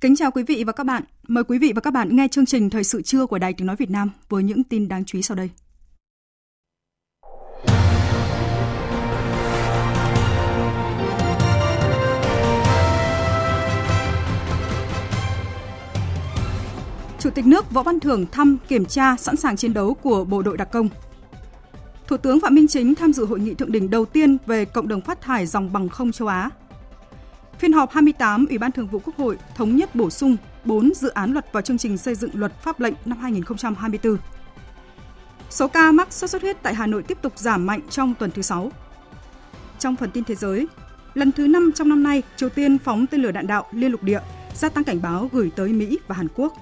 Kính chào quý vị và các bạn. Mời quý vị và các bạn nghe chương trình Thời sự trưa của Đài Tiếng Nói Việt Nam với những tin đáng chú ý sau đây. Chủ tịch nước Võ Văn Thưởng thăm, kiểm tra, sẵn sàng chiến đấu của bộ đội đặc công. Thủ tướng Phạm Minh Chính tham dự hội nghị thượng đỉnh đầu tiên về cộng đồng phát thải dòng bằng không châu Á Phiên họp 28 Ủy ban Thường vụ Quốc hội thống nhất bổ sung 4 dự án luật vào chương trình xây dựng luật pháp lệnh năm 2024. Số ca mắc sốt xuất huyết tại Hà Nội tiếp tục giảm mạnh trong tuần thứ 6. Trong phần tin thế giới, lần thứ 5 trong năm nay, Triều Tiên phóng tên lửa đạn đạo liên lục địa, gia tăng cảnh báo gửi tới Mỹ và Hàn Quốc.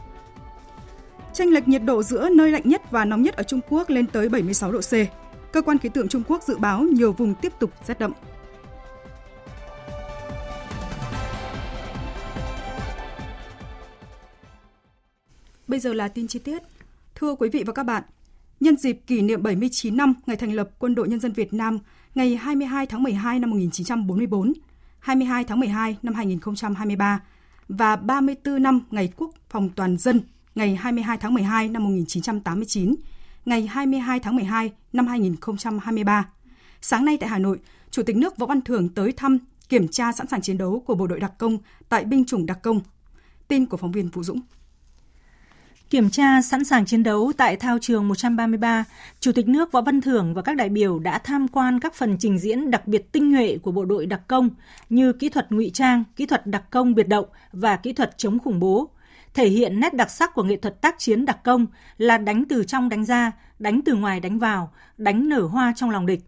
Tranh lệch nhiệt độ giữa nơi lạnh nhất và nóng nhất ở Trung Quốc lên tới 76 độ C. Cơ quan khí tượng Trung Quốc dự báo nhiều vùng tiếp tục rét đậm. Bây giờ là tin chi tiết. Thưa quý vị và các bạn, nhân dịp kỷ niệm 79 năm ngày thành lập Quân đội Nhân dân Việt Nam ngày 22 tháng 12 năm 1944, 22 tháng 12 năm 2023 và 34 năm ngày Quốc phòng toàn dân ngày 22 tháng 12 năm 1989, ngày 22 tháng 12 năm 2023. Sáng nay tại Hà Nội, Chủ tịch nước Võ Văn Thưởng tới thăm kiểm tra sẵn sàng chiến đấu của bộ đội đặc công tại binh chủng đặc công. Tin của phóng viên Vũ Dũng. Kiểm tra sẵn sàng chiến đấu tại thao trường 133, Chủ tịch nước Võ Văn Thưởng và các đại biểu đã tham quan các phần trình diễn đặc biệt tinh nhuệ của bộ đội đặc công như kỹ thuật ngụy trang, kỹ thuật đặc công biệt động và kỹ thuật chống khủng bố. Thể hiện nét đặc sắc của nghệ thuật tác chiến đặc công là đánh từ trong đánh ra, đánh từ ngoài đánh vào, đánh nở hoa trong lòng địch.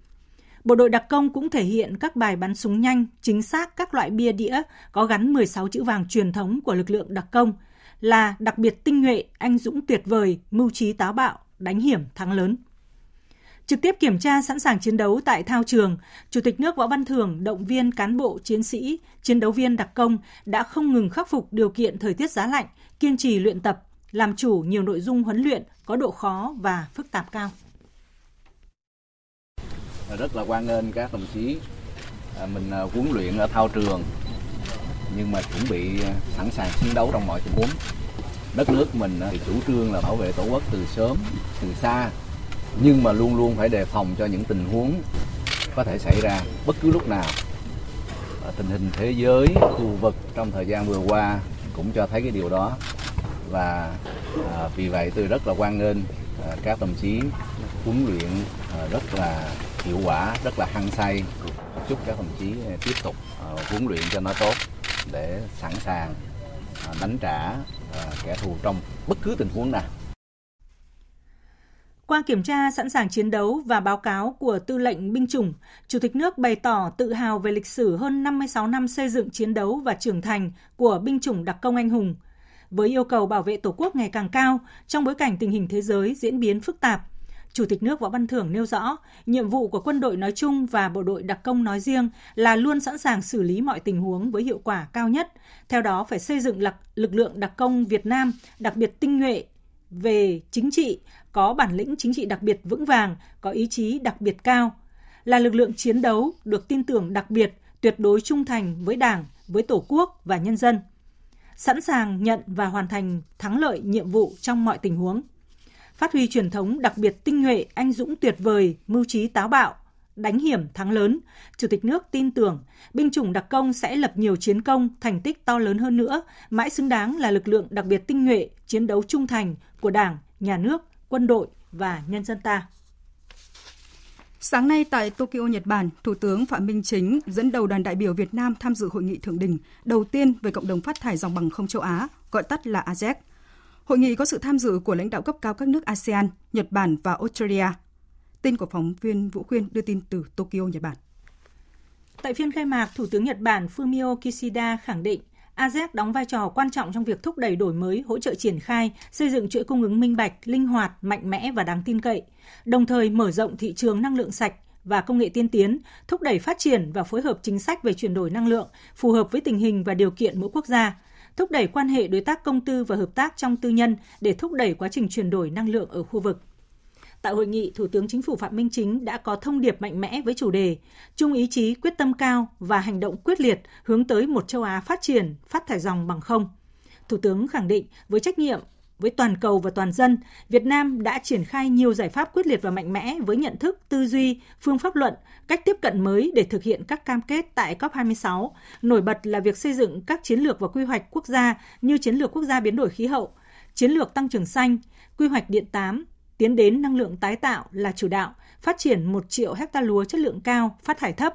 Bộ đội đặc công cũng thể hiện các bài bắn súng nhanh, chính xác các loại bia đĩa có gắn 16 chữ vàng truyền thống của lực lượng đặc công – là đặc biệt tinh nhuệ, anh dũng tuyệt vời, mưu trí táo bạo, đánh hiểm thắng lớn. Trực tiếp kiểm tra sẵn sàng chiến đấu tại thao trường, Chủ tịch nước Võ Văn Thưởng động viên cán bộ, chiến sĩ, chiến đấu viên đặc công đã không ngừng khắc phục điều kiện thời tiết giá lạnh, kiên trì luyện tập, làm chủ nhiều nội dung huấn luyện có độ khó và phức tạp cao. Rất là quan nghênh các đồng chí à, mình à, huấn luyện ở thao trường nhưng mà chuẩn bị ờ, sẵn sàng chiến đấu trong mọi tình huống. Đất nước mình ờ, thì chủ trương là bảo vệ tổ quốc từ sớm từ xa nhưng mà luôn luôn phải đề phòng cho những tình huống có thể xảy ra bất cứ lúc nào. Tình hình thế giới khu vực trong thời gian vừa qua cũng cho thấy cái điều đó. Và à, vì vậy tôi rất là quan nghênh à, các đồng chí huấn luyện à, rất là hiệu quả rất là hăng say. Chúc các đồng chí tiếp tục huấn luyện cho nó tốt để sẵn sàng à, đánh trả à, kẻ thù trong bất cứ tình huống nào. Qua kiểm tra sẵn sàng chiến đấu và báo cáo của tư lệnh binh chủng, Chủ tịch nước bày tỏ tự hào về lịch sử hơn 56 năm xây dựng chiến đấu và trưởng thành của binh chủng đặc công anh hùng. Với yêu cầu bảo vệ Tổ quốc ngày càng cao trong bối cảnh tình hình thế giới diễn biến phức tạp, Chủ tịch nước Võ Văn Thưởng nêu rõ, nhiệm vụ của quân đội nói chung và bộ đội đặc công nói riêng là luôn sẵn sàng xử lý mọi tình huống với hiệu quả cao nhất. Theo đó, phải xây dựng lực lượng đặc công Việt Nam đặc biệt tinh nhuệ về chính trị, có bản lĩnh chính trị đặc biệt vững vàng, có ý chí đặc biệt cao, là lực lượng chiến đấu được tin tưởng đặc biệt, tuyệt đối trung thành với Đảng, với Tổ quốc và nhân dân, sẵn sàng nhận và hoàn thành thắng lợi nhiệm vụ trong mọi tình huống phát huy truyền thống đặc biệt tinh nhuệ, anh dũng tuyệt vời, mưu trí táo bạo, đánh hiểm thắng lớn, Chủ tịch nước tin tưởng binh chủng đặc công sẽ lập nhiều chiến công, thành tích to lớn hơn nữa, mãi xứng đáng là lực lượng đặc biệt tinh nhuệ, chiến đấu trung thành của Đảng, Nhà nước, quân đội và nhân dân ta. Sáng nay tại Tokyo, Nhật Bản, Thủ tướng Phạm Minh Chính dẫn đầu đoàn đại biểu Việt Nam tham dự hội nghị thượng đỉnh đầu tiên về cộng đồng phát thải dòng bằng không châu Á, gọi tắt là ASEC. Hội nghị có sự tham dự của lãnh đạo cấp cao các nước ASEAN, Nhật Bản và Australia. Tin của phóng viên Vũ Khuyên đưa tin từ Tokyo, Nhật Bản. Tại phiên khai mạc, Thủ tướng Nhật Bản Fumio Kishida khẳng định ASEAN đóng vai trò quan trọng trong việc thúc đẩy đổi mới, hỗ trợ triển khai, xây dựng chuỗi cung ứng minh bạch, linh hoạt, mạnh mẽ và đáng tin cậy, đồng thời mở rộng thị trường năng lượng sạch và công nghệ tiên tiến, thúc đẩy phát triển và phối hợp chính sách về chuyển đổi năng lượng phù hợp với tình hình và điều kiện mỗi quốc gia, thúc đẩy quan hệ đối tác công tư và hợp tác trong tư nhân để thúc đẩy quá trình chuyển đổi năng lượng ở khu vực. Tại hội nghị, Thủ tướng Chính phủ Phạm Minh Chính đã có thông điệp mạnh mẽ với chủ đề chung ý chí quyết tâm cao và hành động quyết liệt hướng tới một châu Á phát triển, phát thải dòng bằng không. Thủ tướng khẳng định với trách nhiệm với toàn cầu và toàn dân, Việt Nam đã triển khai nhiều giải pháp quyết liệt và mạnh mẽ với nhận thức, tư duy, phương pháp luận, cách tiếp cận mới để thực hiện các cam kết tại COP26. Nổi bật là việc xây dựng các chiến lược và quy hoạch quốc gia như chiến lược quốc gia biến đổi khí hậu, chiến lược tăng trưởng xanh, quy hoạch điện 8, tiến đến năng lượng tái tạo là chủ đạo, phát triển 1 triệu hecta lúa chất lượng cao, phát thải thấp.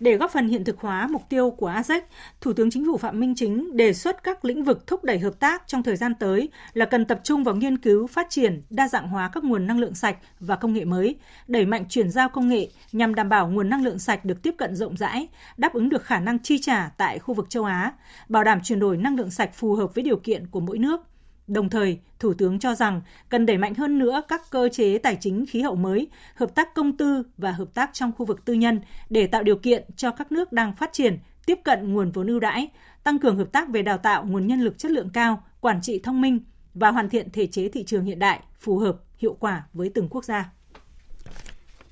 Để góp phần hiện thực hóa mục tiêu của ASEC, Thủ tướng Chính phủ Phạm Minh Chính đề xuất các lĩnh vực thúc đẩy hợp tác trong thời gian tới là cần tập trung vào nghiên cứu, phát triển, đa dạng hóa các nguồn năng lượng sạch và công nghệ mới, đẩy mạnh chuyển giao công nghệ nhằm đảm bảo nguồn năng lượng sạch được tiếp cận rộng rãi, đáp ứng được khả năng chi trả tại khu vực châu Á, bảo đảm chuyển đổi năng lượng sạch phù hợp với điều kiện của mỗi nước. Đồng thời, Thủ tướng cho rằng cần đẩy mạnh hơn nữa các cơ chế tài chính khí hậu mới, hợp tác công tư và hợp tác trong khu vực tư nhân để tạo điều kiện cho các nước đang phát triển tiếp cận nguồn vốn ưu đãi, tăng cường hợp tác về đào tạo nguồn nhân lực chất lượng cao, quản trị thông minh và hoàn thiện thể chế thị trường hiện đại phù hợp, hiệu quả với từng quốc gia.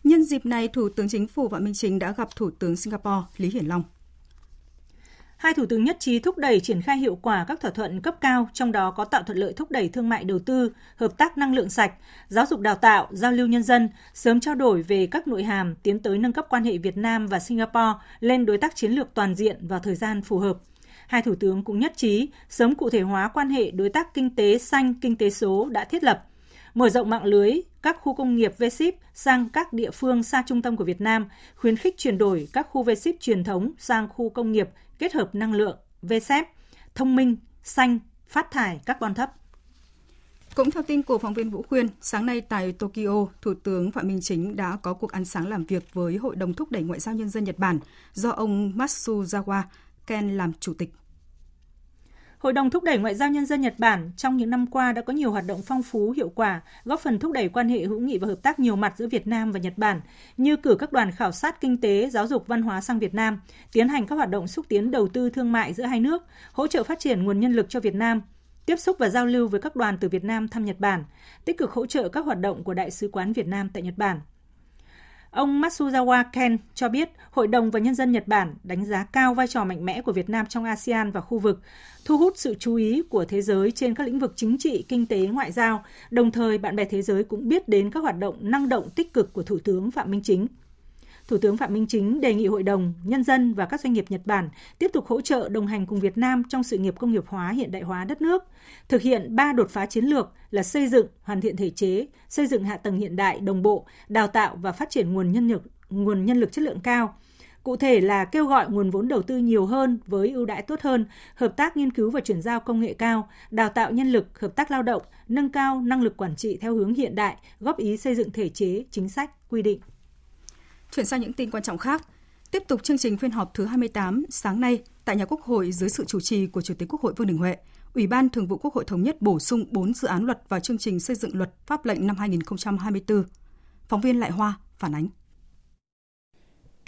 Nhân dịp này, Thủ tướng Chính phủ Phạm Minh Chính đã gặp Thủ tướng Singapore Lý Hiển Long. Hai thủ tướng nhất trí thúc đẩy triển khai hiệu quả các thỏa thuận cấp cao, trong đó có tạo thuận lợi thúc đẩy thương mại đầu tư, hợp tác năng lượng sạch, giáo dục đào tạo, giao lưu nhân dân, sớm trao đổi về các nội hàm tiến tới nâng cấp quan hệ Việt Nam và Singapore lên đối tác chiến lược toàn diện vào thời gian phù hợp. Hai thủ tướng cũng nhất trí sớm cụ thể hóa quan hệ đối tác kinh tế xanh, kinh tế số đã thiết lập, mở rộng mạng lưới các khu công nghiệp v sang các địa phương xa trung tâm của Việt Nam, khuyến khích chuyển đổi các khu v truyền thống sang khu công nghiệp kết hợp năng lượng, VSEP, thông minh, xanh, phát thải carbon thấp. Cũng theo tin của phóng viên Vũ Khuyên, sáng nay tại Tokyo, Thủ tướng Phạm Minh Chính đã có cuộc ăn sáng làm việc với Hội đồng thúc đẩy ngoại giao nhân dân Nhật Bản do ông Matsuzawa Ken làm chủ tịch. Hội đồng thúc đẩy ngoại giao nhân dân Nhật Bản trong những năm qua đã có nhiều hoạt động phong phú, hiệu quả, góp phần thúc đẩy quan hệ hữu nghị và hợp tác nhiều mặt giữa Việt Nam và Nhật Bản, như cử các đoàn khảo sát kinh tế, giáo dục, văn hóa sang Việt Nam, tiến hành các hoạt động xúc tiến đầu tư thương mại giữa hai nước, hỗ trợ phát triển nguồn nhân lực cho Việt Nam, tiếp xúc và giao lưu với các đoàn từ Việt Nam thăm Nhật Bản, tích cực hỗ trợ các hoạt động của Đại sứ quán Việt Nam tại Nhật Bản. Ông Matsuzawa Ken cho biết Hội đồng và nhân dân Nhật Bản đánh giá cao vai trò mạnh mẽ của Việt Nam trong ASEAN và khu vực, thu hút sự chú ý của thế giới trên các lĩnh vực chính trị, kinh tế, ngoại giao. Đồng thời, bạn bè thế giới cũng biết đến các hoạt động năng động tích cực của Thủ tướng Phạm Minh Chính. Thủ tướng Phạm Minh Chính đề nghị Hội đồng, nhân dân và các doanh nghiệp Nhật Bản tiếp tục hỗ trợ đồng hành cùng Việt Nam trong sự nghiệp công nghiệp hóa hiện đại hóa đất nước, thực hiện ba đột phá chiến lược là xây dựng, hoàn thiện thể chế, xây dựng hạ tầng hiện đại đồng bộ, đào tạo và phát triển nguồn nhân lực nguồn nhân lực chất lượng cao. Cụ thể là kêu gọi nguồn vốn đầu tư nhiều hơn với ưu đãi tốt hơn, hợp tác nghiên cứu và chuyển giao công nghệ cao, đào tạo nhân lực, hợp tác lao động, nâng cao năng lực quản trị theo hướng hiện đại, góp ý xây dựng thể chế, chính sách, quy định. Chuyển sang những tin quan trọng khác. Tiếp tục chương trình phiên họp thứ 28 sáng nay tại nhà Quốc hội dưới sự chủ trì của Chủ tịch Quốc hội Vương Đình Huệ, Ủy ban Thường vụ Quốc hội thống nhất bổ sung 4 dự án luật vào chương trình xây dựng luật pháp lệnh năm 2024. Phóng viên Lại Hoa phản ánh.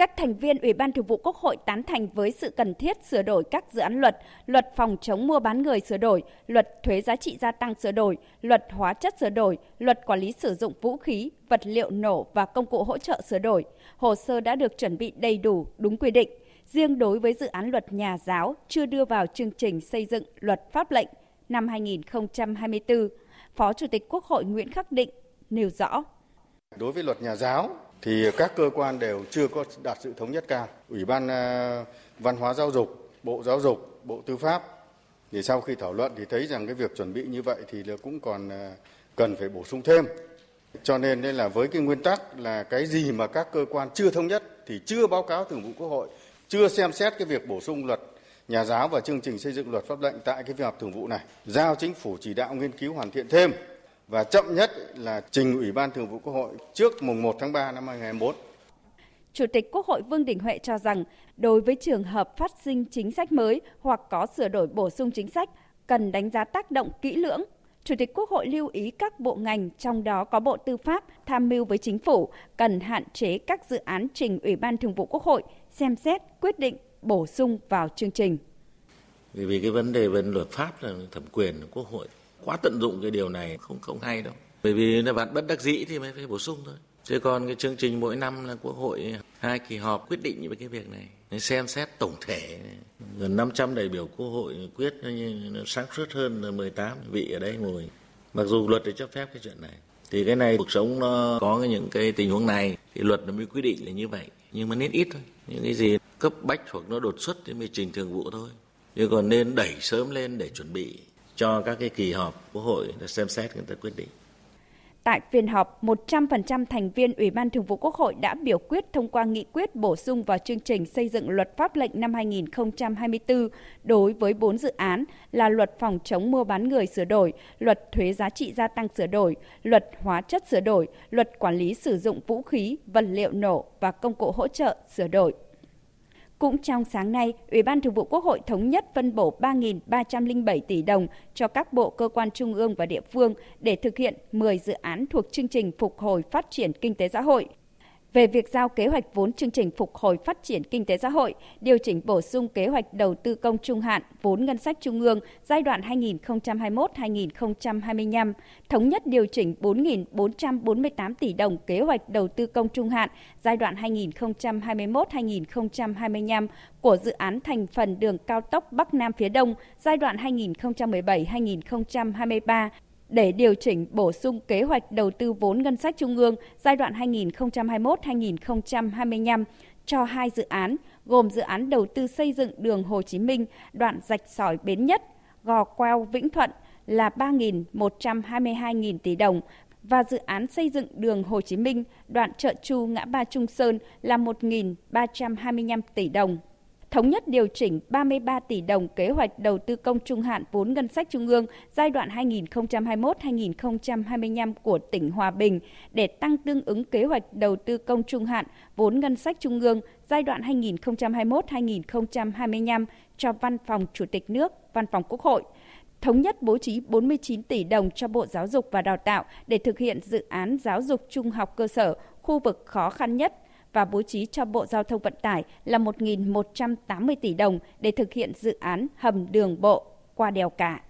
Các thành viên Ủy ban Thường vụ Quốc hội tán thành với sự cần thiết sửa đổi các dự án luật, luật phòng chống mua bán người sửa đổi, luật thuế giá trị gia tăng sửa đổi, luật hóa chất sửa đổi, luật quản lý sử dụng vũ khí, vật liệu nổ và công cụ hỗ trợ sửa đổi. Hồ sơ đã được chuẩn bị đầy đủ, đúng quy định. Riêng đối với dự án luật nhà giáo chưa đưa vào chương trình xây dựng luật pháp lệnh năm 2024, Phó Chủ tịch Quốc hội Nguyễn Khắc Định nêu rõ. Đối với luật nhà giáo thì các cơ quan đều chưa có đạt sự thống nhất cao. Ủy ban à, Văn hóa Giáo dục, Bộ Giáo dục, Bộ Tư pháp thì sau khi thảo luận thì thấy rằng cái việc chuẩn bị như vậy thì cũng còn à, cần phải bổ sung thêm. Cho nên đây là với cái nguyên tắc là cái gì mà các cơ quan chưa thống nhất thì chưa báo cáo thường vụ Quốc hội, chưa xem xét cái việc bổ sung luật nhà giáo và chương trình xây dựng luật pháp lệnh tại cái phiên họp thường vụ này. Giao chính phủ chỉ đạo nghiên cứu hoàn thiện thêm và chậm nhất là trình Ủy ban Thường vụ Quốc hội trước mùng 1 tháng 3 năm 2024. Chủ tịch Quốc hội Vương Đình Huệ cho rằng, đối với trường hợp phát sinh chính sách mới hoặc có sửa đổi bổ sung chính sách, cần đánh giá tác động kỹ lưỡng. Chủ tịch Quốc hội lưu ý các bộ ngành, trong đó có Bộ Tư pháp, tham mưu với chính phủ, cần hạn chế các dự án trình Ủy ban Thường vụ Quốc hội, xem xét, quyết định, bổ sung vào chương trình. Vì, vì cái vấn đề về luật pháp là thẩm quyền của Quốc hội quá tận dụng cái điều này không không hay đâu. Bởi vì là bạn bất đắc dĩ thì mới phải bổ sung thôi. Chứ còn cái chương trình mỗi năm là Quốc hội hai kỳ họp quyết định về cái việc này. Xem xét tổng thể gần 500 đại biểu Quốc hội quyết, nó sáng suốt hơn là 18 vị ở đây ngồi. Mặc dù luật để cho phép cái chuyện này. Thì cái này cuộc sống nó có những cái tình huống này, thì luật nó mới quy định là như vậy. Nhưng mà nên ít thôi. Những cái gì cấp bách hoặc nó đột xuất thì mới trình thường vụ thôi. chứ còn nên đẩy sớm lên để chuẩn bị cho các cái kỳ họp Quốc hội để xem xét người ta quyết định. Tại phiên họp, 100% thành viên Ủy ban Thường vụ Quốc hội đã biểu quyết thông qua nghị quyết bổ sung vào chương trình xây dựng luật pháp lệnh năm 2024 đối với 4 dự án là luật phòng chống mua bán người sửa đổi, luật thuế giá trị gia tăng sửa đổi, luật hóa chất sửa đổi, luật quản lý sử dụng vũ khí, vật liệu nổ và công cụ hỗ trợ sửa đổi. Cũng trong sáng nay, Ủy ban Thường vụ Quốc hội thống nhất phân bổ 3.307 tỷ đồng cho các bộ cơ quan trung ương và địa phương để thực hiện 10 dự án thuộc chương trình phục hồi phát triển kinh tế xã hội về việc giao kế hoạch vốn chương trình phục hồi phát triển kinh tế xã hội, điều chỉnh bổ sung kế hoạch đầu tư công trung hạn vốn ngân sách trung ương giai đoạn 2021-2025, thống nhất điều chỉnh 4.448 tỷ đồng kế hoạch đầu tư công trung hạn giai đoạn 2021-2025 của dự án thành phần đường cao tốc Bắc Nam phía Đông giai đoạn 2017-2023 để điều chỉnh bổ sung kế hoạch đầu tư vốn ngân sách trung ương giai đoạn 2021-2025 cho hai dự án, gồm dự án đầu tư xây dựng đường Hồ Chí Minh, đoạn rạch sỏi Bến Nhất, Gò Queo Vĩnh Thuận là 3.122.000 tỷ đồng và dự án xây dựng đường Hồ Chí Minh, đoạn chợ Chu ngã ba Trung Sơn là 1.325 tỷ đồng thống nhất điều chỉnh 33 tỷ đồng kế hoạch đầu tư công trung hạn vốn ngân sách trung ương giai đoạn 2021-2025 của tỉnh Hòa Bình để tăng tương ứng kế hoạch đầu tư công trung hạn vốn ngân sách trung ương giai đoạn 2021-2025 cho Văn phòng Chủ tịch nước, Văn phòng Quốc hội thống nhất bố trí 49 tỷ đồng cho Bộ Giáo dục và Đào tạo để thực hiện dự án giáo dục trung học cơ sở khu vực khó khăn nhất và bố trí cho Bộ Giao thông Vận tải là 1.180 tỷ đồng để thực hiện dự án hầm đường bộ qua đèo cả.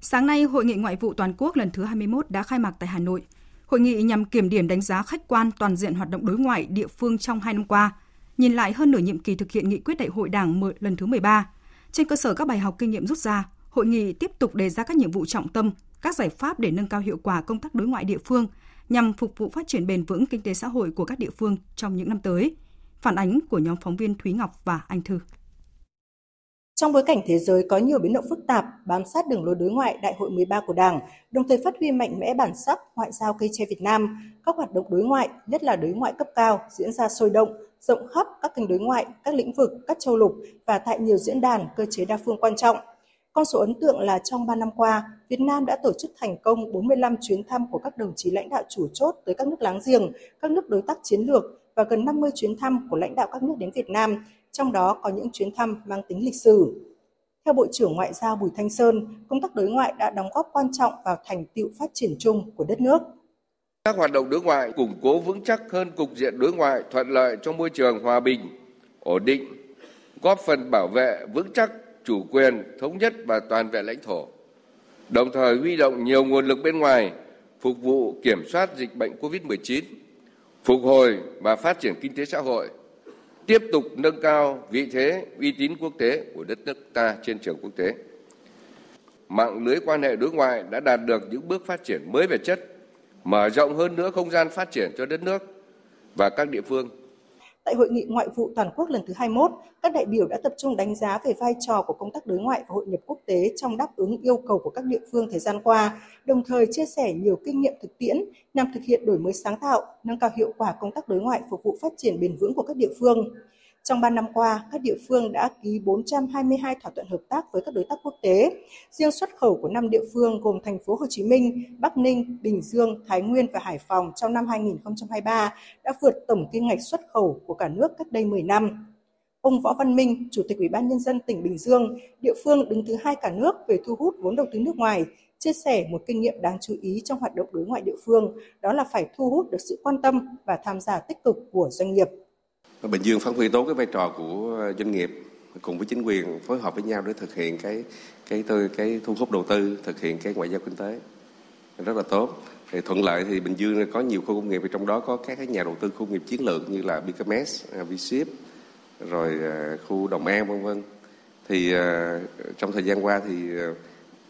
Sáng nay, Hội nghị Ngoại vụ Toàn quốc lần thứ 21 đã khai mạc tại Hà Nội. Hội nghị nhằm kiểm điểm đánh giá khách quan toàn diện hoạt động đối ngoại địa phương trong hai năm qua, nhìn lại hơn nửa nhiệm kỳ thực hiện nghị quyết đại hội Đảng lần thứ 13. Trên cơ sở các bài học kinh nghiệm rút ra, hội nghị tiếp tục đề ra các nhiệm vụ trọng tâm, các giải pháp để nâng cao hiệu quả công tác đối ngoại địa phương, nhằm phục vụ phát triển bền vững kinh tế xã hội của các địa phương trong những năm tới. Phản ánh của nhóm phóng viên Thúy Ngọc và Anh Thư. Trong bối cảnh thế giới có nhiều biến động phức tạp, bám sát đường lối đối ngoại Đại hội 13 của Đảng, đồng thời phát huy mạnh mẽ bản sắc ngoại giao cây tre Việt Nam, các hoạt động đối ngoại, nhất là đối ngoại cấp cao, diễn ra sôi động, rộng khắp các kênh đối ngoại, các lĩnh vực, các châu lục và tại nhiều diễn đàn, cơ chế đa phương quan trọng – con số ấn tượng là trong 3 năm qua, Việt Nam đã tổ chức thành công 45 chuyến thăm của các đồng chí lãnh đạo chủ chốt tới các nước láng giềng, các nước đối tác chiến lược và gần 50 chuyến thăm của lãnh đạo các nước đến Việt Nam, trong đó có những chuyến thăm mang tính lịch sử. Theo Bộ trưởng Ngoại giao Bùi Thanh Sơn, công tác đối ngoại đã đóng góp quan trọng vào thành tựu phát triển chung của đất nước. Các hoạt động đối ngoại củng cố vững chắc hơn cục diện đối ngoại thuận lợi trong môi trường hòa bình, ổn định, góp phần bảo vệ vững chắc chủ quyền, thống nhất và toàn vẹn lãnh thổ. Đồng thời huy động nhiều nguồn lực bên ngoài phục vụ kiểm soát dịch bệnh COVID-19, phục hồi và phát triển kinh tế xã hội, tiếp tục nâng cao vị thế, uy tín quốc tế của đất nước ta trên trường quốc tế. Mạng lưới quan hệ đối ngoại đã đạt được những bước phát triển mới về chất, mở rộng hơn nữa không gian phát triển cho đất nước và các địa phương Tại hội nghị ngoại vụ toàn quốc lần thứ 21, các đại biểu đã tập trung đánh giá về vai trò của công tác đối ngoại và hội nhập quốc tế trong đáp ứng yêu cầu của các địa phương thời gian qua, đồng thời chia sẻ nhiều kinh nghiệm thực tiễn nhằm thực hiện đổi mới sáng tạo, nâng cao hiệu quả công tác đối ngoại phục vụ phát triển bền vững của các địa phương. Trong 3 năm qua, các địa phương đã ký 422 thỏa thuận hợp tác với các đối tác quốc tế. Riêng xuất khẩu của năm địa phương gồm thành phố Hồ Chí Minh, Bắc Ninh, Bình Dương, Thái Nguyên và Hải Phòng trong năm 2023 đã vượt tổng kim ngạch xuất khẩu của cả nước cách đây 10 năm. Ông Võ Văn Minh, Chủ tịch Ủy ban nhân dân tỉnh Bình Dương, địa phương đứng thứ hai cả nước về thu hút vốn đầu tư nước ngoài, chia sẻ một kinh nghiệm đáng chú ý trong hoạt động đối ngoại địa phương, đó là phải thu hút được sự quan tâm và tham gia tích cực của doanh nghiệp. Bình Dương phát huy tốt cái vai trò của ờ, doanh nghiệp cùng với chính quyền phối hợp với nhau để thực hiện cái cái cái, cái thu hút đầu tư, thực hiện cái ngoại giao kinh tế rất là tốt. Thì thuận lợi thì Bình Dương có nhiều khu công nghiệp, trong đó có các cái nhà đầu tư khu công nghiệp chiến lược như là Bicamex, ờ, Vship, rồi ờ, khu Đồng An vân vân. Thì trong thời gian qua thì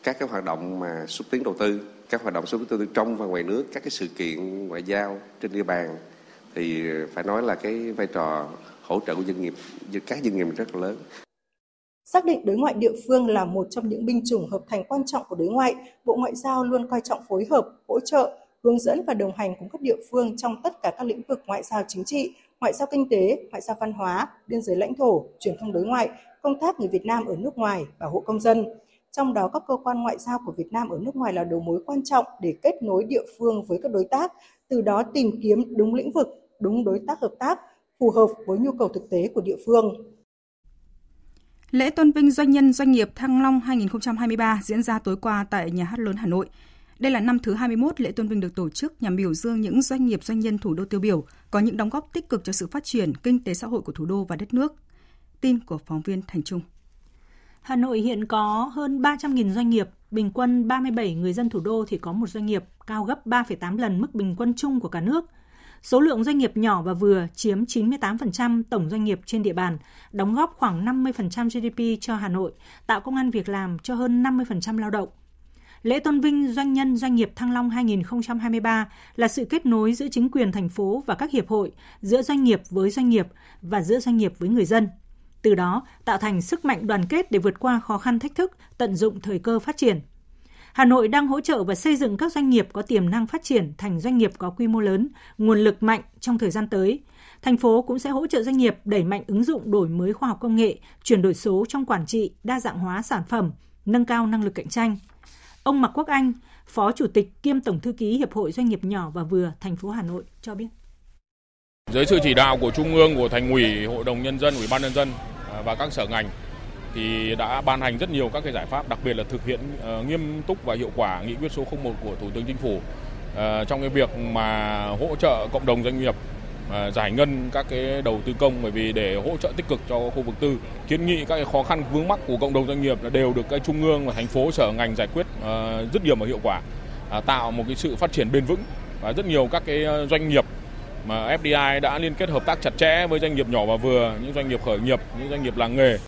các cái hoạt động mà xúc tiến đầu tư, các hoạt động xúc tiến đầu tư trong và ngoài nước, các cái sự kiện ngoại giao trên địa bàn thì phải nói là cái vai trò hỗ trợ của doanh nghiệp các doanh nghiệp rất là lớn. Xác định đối ngoại địa phương là một trong những binh chủng hợp thành quan trọng của đối ngoại, Bộ Ngoại giao luôn coi trọng phối hợp, hỗ trợ, hướng dẫn và đồng hành cùng các địa phương trong tất cả các lĩnh vực ngoại giao chính trị, ngoại giao kinh tế, ngoại giao văn hóa, biên giới lãnh thổ, truyền thông đối ngoại, công tác người Việt Nam ở nước ngoài, bảo hộ công dân. Trong đó các cơ quan ngoại giao của Việt Nam ở nước ngoài là đầu mối quan trọng để kết nối địa phương với các đối tác, từ đó tìm kiếm đúng lĩnh vực, đúng đối tác hợp tác, phù hợp với nhu cầu thực tế của địa phương. Lễ tôn vinh doanh nhân doanh nghiệp Thăng Long 2023 diễn ra tối qua tại Nhà hát lớn Hà Nội. Đây là năm thứ 21 lễ tôn vinh được tổ chức nhằm biểu dương những doanh nghiệp doanh nhân thủ đô tiêu biểu có những đóng góp tích cực cho sự phát triển kinh tế xã hội của thủ đô và đất nước. Tin của phóng viên Thành Trung. Hà Nội hiện có hơn 300.000 doanh nghiệp, bình quân 37 người dân thủ đô thì có một doanh nghiệp, cao gấp 3,8 lần mức bình quân chung của cả nước. Số lượng doanh nghiệp nhỏ và vừa chiếm 98% tổng doanh nghiệp trên địa bàn, đóng góp khoảng 50% GDP cho Hà Nội, tạo công an việc làm cho hơn 50% lao động. Lễ tôn vinh doanh nhân doanh nghiệp Thăng Long 2023 là sự kết nối giữa chính quyền thành phố và các hiệp hội, giữa doanh nghiệp với doanh nghiệp và giữa doanh nghiệp với người dân. Từ đó tạo thành sức mạnh đoàn kết để vượt qua khó khăn thách thức, tận dụng thời cơ phát triển. Hà Nội đang hỗ trợ và xây dựng các doanh nghiệp có tiềm năng phát triển thành doanh nghiệp có quy mô lớn, nguồn lực mạnh trong thời gian tới. Thành phố cũng sẽ hỗ trợ doanh nghiệp đẩy mạnh ứng dụng đổi mới khoa học công nghệ, chuyển đổi số trong quản trị, đa dạng hóa sản phẩm, nâng cao năng lực cạnh tranh. Ông Mạc Quốc Anh, Phó Chủ tịch kiêm Tổng thư ký Hiệp hội Doanh nghiệp nhỏ và vừa thành phố Hà Nội cho biết. Dưới sự chỉ đạo của Trung ương, của Thành ủy, Hội đồng Nhân dân, Ủy ban Nhân dân à, và các sở ngành thì đã ban hành rất nhiều các cái giải pháp, đặc biệt là thực hiện ờ, nghiêm túc và hiệu quả nghị quyết số 01 của Thủ tướng Chính phủ ờ, trong cái việc mà hỗ trợ cộng đồng doanh nghiệp ờ, giải ngân các cái đầu tư công bởi vì để hỗ trợ tích cực cho khu vực tư kiến nghị các cái khó khăn vướng mắc của cộng đồng doanh nghiệp là đều được cái trung ương và thành phố sở ngành giải quyết rất nhiều và hiệu quả à, tạo một cái sự phát triển bền vững và rất nhiều các cái doanh nghiệp mà FDI đã liên kết hợp tác chặt chẽ với doanh nghiệp nhỏ và vừa, những doanh nghiệp khởi nghiệp, những doanh nghiệp làng nghề.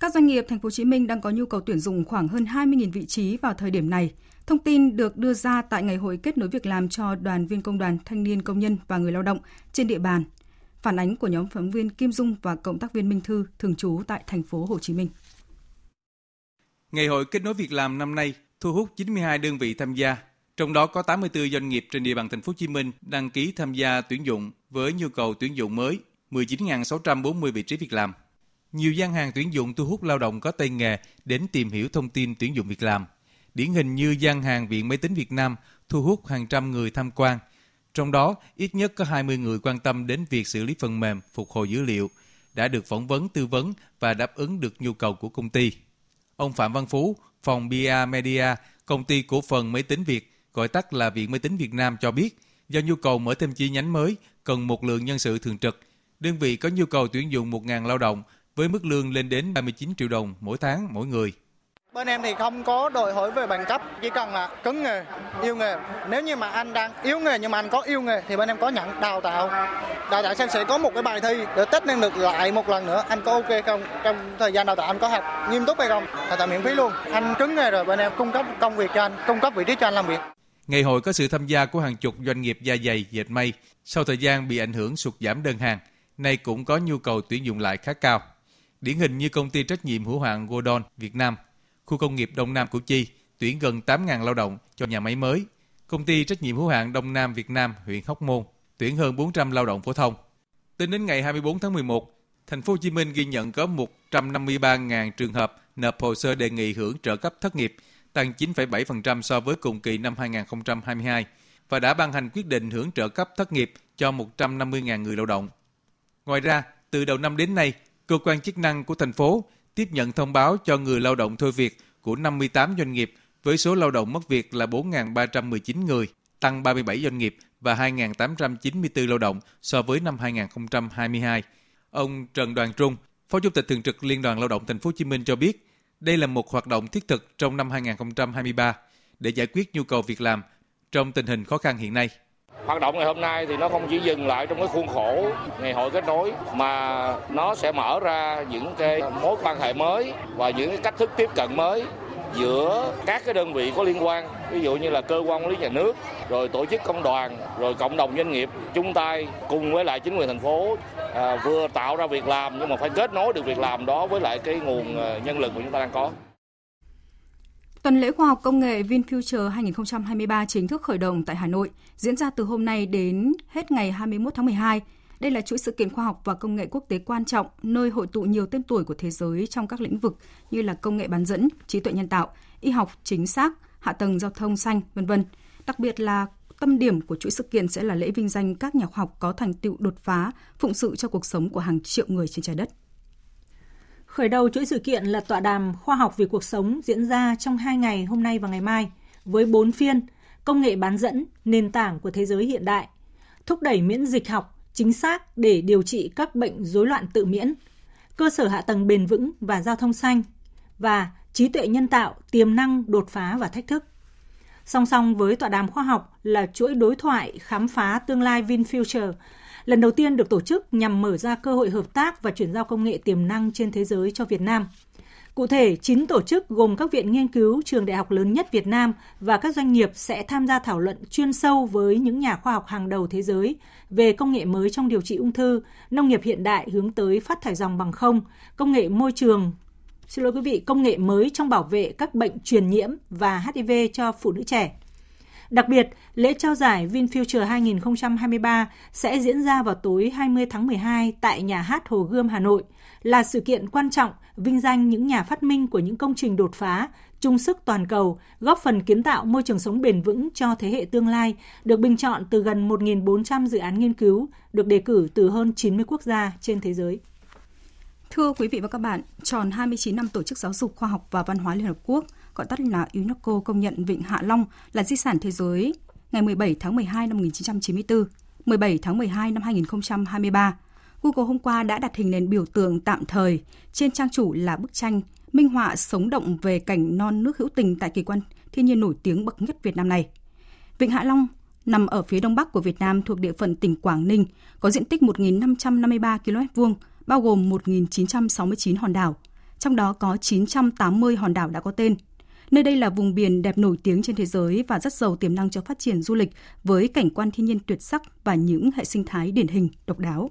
Các doanh nghiệp thành phố Hồ Chí Minh đang có nhu cầu tuyển dụng khoảng hơn 20.000 vị trí vào thời điểm này. Thông tin được đưa ra tại ngày hội kết nối việc làm cho đoàn viên công đoàn, thanh niên công nhân và người lao động trên địa bàn. Phản ánh của nhóm phóng viên Kim Dung và cộng tác viên Minh Thư thường trú tại thành phố Hồ Chí Minh. Ngày hội kết nối việc làm năm nay thu hút 92 đơn vị tham gia, trong đó có 84 doanh nghiệp trên địa bàn thành phố Hồ Chí Minh đăng ký tham gia tuyển dụng với nhu cầu tuyển dụng mới 19.640 vị trí việc làm. Nhiều gian hàng tuyển dụng thu hút lao động có tay nghề đến tìm hiểu thông tin tuyển dụng việc làm. Điển hình như gian hàng Viện Máy tính Việt Nam thu hút hàng trăm người tham quan. Trong đó, ít nhất có 20 người quan tâm đến việc xử lý phần mềm, phục hồi dữ liệu, đã được phỏng vấn tư vấn và đáp ứng được nhu cầu của công ty. Ông Phạm Văn Phú, phòng BIA Media, công ty cổ phần máy tính Việt, gọi tắt là Viện Máy tính Việt Nam cho biết, do nhu cầu mở thêm chi nhánh mới, cần một lượng nhân sự thường trực. Đơn vị có nhu cầu tuyển dụng 1.000 lao động với mức lương lên đến 39 triệu đồng mỗi tháng mỗi người. Bên em thì không có đòi hỏi về bằng cấp, chỉ cần là cứng nghề, yêu nghề. Nếu như mà anh đang yếu nghề nhưng mà anh có yêu nghề thì bên em có nhận đào tạo. Đào tạo xem sẽ có một cái bài thi để test năng lực lại một lần nữa. Anh có ok không? Trong thời gian đào tạo anh có học nghiêm túc hay không? Đào tạo miễn phí luôn. Anh cứng nghề rồi bên em cung cấp công việc cho anh, cung cấp vị trí cho anh làm việc. Ngày hội có sự tham gia của hàng chục doanh nghiệp da dày, dệt may. Sau thời gian bị ảnh hưởng sụt giảm đơn hàng, nay cũng có nhu cầu tuyển dụng lại khá cao. Điển hình như công ty trách nhiệm hữu hạn Godon Việt Nam, khu công nghiệp Đông Nam Củ Chi tuyển gần 8.000 lao động cho nhà máy mới. Công ty trách nhiệm hữu hạn Đông Nam Việt Nam huyện Hóc Môn tuyển hơn 400 lao động phổ thông. Tính đến ngày 24 tháng 11, Thành phố Hồ Chí Minh ghi nhận có 153.000 trường hợp nộp hồ sơ đề nghị hưởng trợ cấp thất nghiệp, tăng 9,7% so với cùng kỳ năm 2022 và đã ban hành quyết định hưởng trợ cấp thất nghiệp cho 150.000 người lao động. Ngoài ra, từ đầu năm đến nay, cơ quan chức năng của thành phố tiếp nhận thông báo cho người lao động thôi việc của 58 doanh nghiệp với số lao động mất việc là 4.319 người, tăng 37 doanh nghiệp và 2.894 lao động so với năm 2022. Ông Trần Đoàn Trung, Phó Chủ tịch Thường trực Liên đoàn Lao động Thành phố Hồ Chí Minh cho biết, đây là một hoạt động thiết thực trong năm 2023 để giải quyết nhu cầu việc làm trong tình hình khó khăn hiện nay. Hoạt động ngày hôm nay thì nó không chỉ dừng lại trong cái khuôn khổ ngày hội kết nối mà nó sẽ mở ra những cái mối quan hệ mới và những cái cách thức tiếp cận mới giữa các cái đơn vị có liên quan ví dụ như là cơ quan quản lý nhà nước rồi tổ chức công đoàn rồi cộng đồng doanh nghiệp chung tay cùng với lại chính quyền thành phố à, vừa tạo ra việc làm nhưng mà phải kết nối được việc làm đó với lại cái nguồn à, nhân lực mà chúng ta đang có. Tuần lễ khoa học công nghệ VinFuture 2023 chính thức khởi động tại Hà Nội, diễn ra từ hôm nay đến hết ngày 21 tháng 12. Đây là chuỗi sự kiện khoa học và công nghệ quốc tế quan trọng, nơi hội tụ nhiều tên tuổi của thế giới trong các lĩnh vực như là công nghệ bán dẫn, trí tuệ nhân tạo, y học chính xác, hạ tầng giao thông xanh, vân vân. Đặc biệt là tâm điểm của chuỗi sự kiện sẽ là lễ vinh danh các nhà khoa học có thành tựu đột phá, phụng sự cho cuộc sống của hàng triệu người trên trái đất. Khởi đầu chuỗi sự kiện là tọa đàm khoa học vì cuộc sống diễn ra trong hai ngày hôm nay và ngày mai với bốn phiên công nghệ bán dẫn, nền tảng của thế giới hiện đại, thúc đẩy miễn dịch học chính xác để điều trị các bệnh rối loạn tự miễn, cơ sở hạ tầng bền vững và giao thông xanh và trí tuệ nhân tạo, tiềm năng, đột phá và thách thức. Song song với tọa đàm khoa học là chuỗi đối thoại khám phá tương lai VinFuture lần đầu tiên được tổ chức nhằm mở ra cơ hội hợp tác và chuyển giao công nghệ tiềm năng trên thế giới cho Việt Nam. Cụ thể, 9 tổ chức gồm các viện nghiên cứu, trường đại học lớn nhất Việt Nam và các doanh nghiệp sẽ tham gia thảo luận chuyên sâu với những nhà khoa học hàng đầu thế giới về công nghệ mới trong điều trị ung thư, nông nghiệp hiện đại hướng tới phát thải dòng bằng không, công nghệ môi trường, xin lỗi quý vị, công nghệ mới trong bảo vệ các bệnh truyền nhiễm và HIV cho phụ nữ trẻ. Đặc biệt, lễ trao giải VinFuture 2023 sẽ diễn ra vào tối 20 tháng 12 tại Nhà hát Hồ Gươm, Hà Nội, là sự kiện quan trọng vinh danh những nhà phát minh của những công trình đột phá, chung sức toàn cầu, góp phần kiến tạo môi trường sống bền vững cho thế hệ tương lai, được bình chọn từ gần 1.400 dự án nghiên cứu, được đề cử từ hơn 90 quốc gia trên thế giới. Thưa quý vị và các bạn, tròn 29 năm Tổ chức Giáo dục Khoa học và Văn hóa Liên Hợp Quốc – gọi tắt là UNESCO công nhận Vịnh Hạ Long là di sản thế giới ngày 17 tháng 12 năm 1994, 17 tháng 12 năm 2023. Google hôm qua đã đặt hình nền biểu tượng tạm thời trên trang chủ là bức tranh minh họa sống động về cảnh non nước hữu tình tại kỳ quan thiên nhiên nổi tiếng bậc nhất Việt Nam này. Vịnh Hạ Long nằm ở phía đông bắc của Việt Nam thuộc địa phận tỉnh Quảng Ninh, có diện tích 1.553 km vuông, bao gồm 1.969 hòn đảo. Trong đó có 980 hòn đảo đã có tên – Nơi đây là vùng biển đẹp nổi tiếng trên thế giới và rất giàu tiềm năng cho phát triển du lịch với cảnh quan thiên nhiên tuyệt sắc và những hệ sinh thái điển hình độc đáo.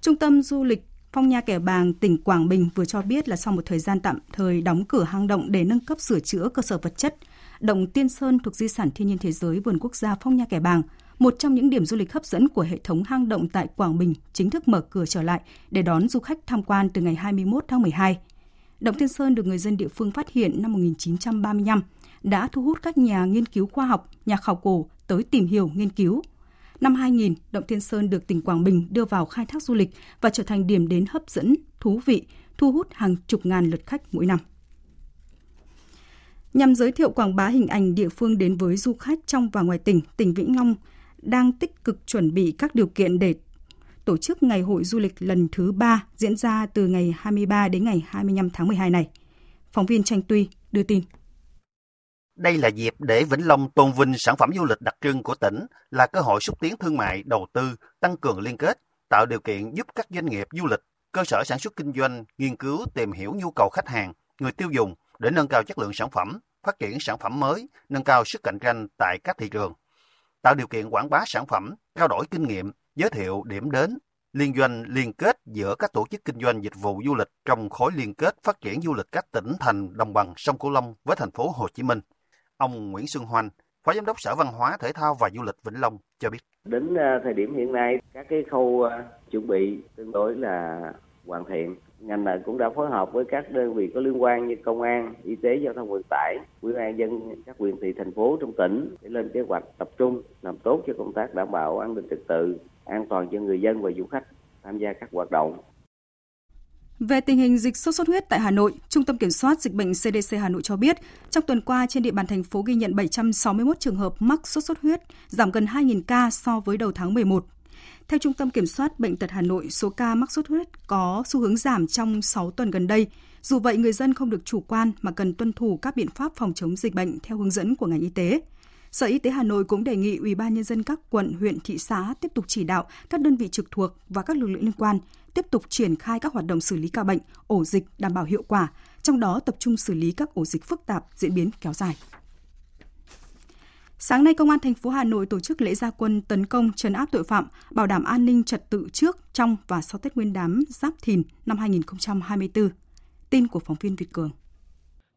Trung tâm du lịch Phong Nha Kẻ Bàng, tỉnh Quảng Bình vừa cho biết là sau một thời gian tạm thời đóng cửa hang động để nâng cấp sửa chữa cơ sở vật chất, động Tiên Sơn thuộc di sản thiên nhiên thế giới vườn quốc gia Phong Nha Kẻ Bàng, một trong những điểm du lịch hấp dẫn của hệ thống hang động tại Quảng Bình chính thức mở cửa trở lại để đón du khách tham quan từ ngày 21 tháng 12. Động thiên Sơn được người dân địa phương phát hiện năm 1935, đã thu hút các nhà nghiên cứu khoa học, nhà khảo cổ tới tìm hiểu nghiên cứu. Năm 2000, Động thiên Sơn được tỉnh Quảng Bình đưa vào khai thác du lịch và trở thành điểm đến hấp dẫn, thú vị, thu hút hàng chục ngàn lượt khách mỗi năm. Nhằm giới thiệu quảng bá hình ảnh địa phương đến với du khách trong và ngoài tỉnh, tỉnh Vĩnh Long đang tích cực chuẩn bị các điều kiện để tổ chức Ngày hội du lịch lần thứ 3 diễn ra từ ngày 23 đến ngày 25 tháng 12 này. Phóng viên Tranh Tuy đưa tin. Đây là dịp để Vĩnh Long tôn vinh sản phẩm du lịch đặc trưng của tỉnh, là cơ hội xúc tiến thương mại, đầu tư, tăng cường liên kết, tạo điều kiện giúp các doanh nghiệp du lịch, cơ sở sản xuất kinh doanh nghiên cứu tìm hiểu nhu cầu khách hàng, người tiêu dùng để nâng cao chất lượng sản phẩm, phát triển sản phẩm mới, nâng cao sức cạnh tranh tại các thị trường, tạo điều kiện quảng bá sản phẩm, trao đổi kinh nghiệm, giới thiệu điểm đến, liên doanh liên kết giữa các tổ chức kinh doanh dịch vụ du lịch trong khối liên kết phát triển du lịch các tỉnh thành đồng bằng sông Cửu Long với thành phố Hồ Chí Minh. Ông Nguyễn Xuân Hoành, Phó Giám đốc Sở Văn hóa, Thể thao và Du lịch Vĩnh Long cho biết. Đến à, thời điểm hiện nay, các cái khâu à, chuẩn bị tương đối là hoàn thiện. Ngành này cũng đã phối hợp với các đơn vị có liên quan như công an, y tế, giao thông vận tải, ủy ban dân các huyện thị thành phố trong tỉnh để lên kế hoạch tập trung làm tốt cho công tác đảm bảo an ninh trật tự, an toàn cho người dân và du khách tham gia các hoạt động. Về tình hình dịch sốt xuất huyết tại Hà Nội, Trung tâm Kiểm soát Dịch bệnh CDC Hà Nội cho biết, trong tuần qua trên địa bàn thành phố ghi nhận 761 trường hợp mắc sốt xuất huyết, giảm gần 2.000 ca so với đầu tháng 11. Theo Trung tâm Kiểm soát Bệnh tật Hà Nội, số ca mắc sốt huyết có xu hướng giảm trong 6 tuần gần đây. Dù vậy, người dân không được chủ quan mà cần tuân thủ các biện pháp phòng chống dịch bệnh theo hướng dẫn của ngành y tế. Sở Y tế Hà Nội cũng đề nghị Ủy ban nhân dân các quận, huyện, thị xã tiếp tục chỉ đạo các đơn vị trực thuộc và các lực lượng liên quan tiếp tục triển khai các hoạt động xử lý ca bệnh, ổ dịch đảm bảo hiệu quả, trong đó tập trung xử lý các ổ dịch phức tạp, diễn biến kéo dài. Sáng nay, Công an thành phố Hà Nội tổ chức lễ gia quân tấn công trấn áp tội phạm, bảo đảm an ninh trật tự trước, trong và sau Tết Nguyên đán Giáp Thìn năm 2024. Tin của phóng viên Việt Cường.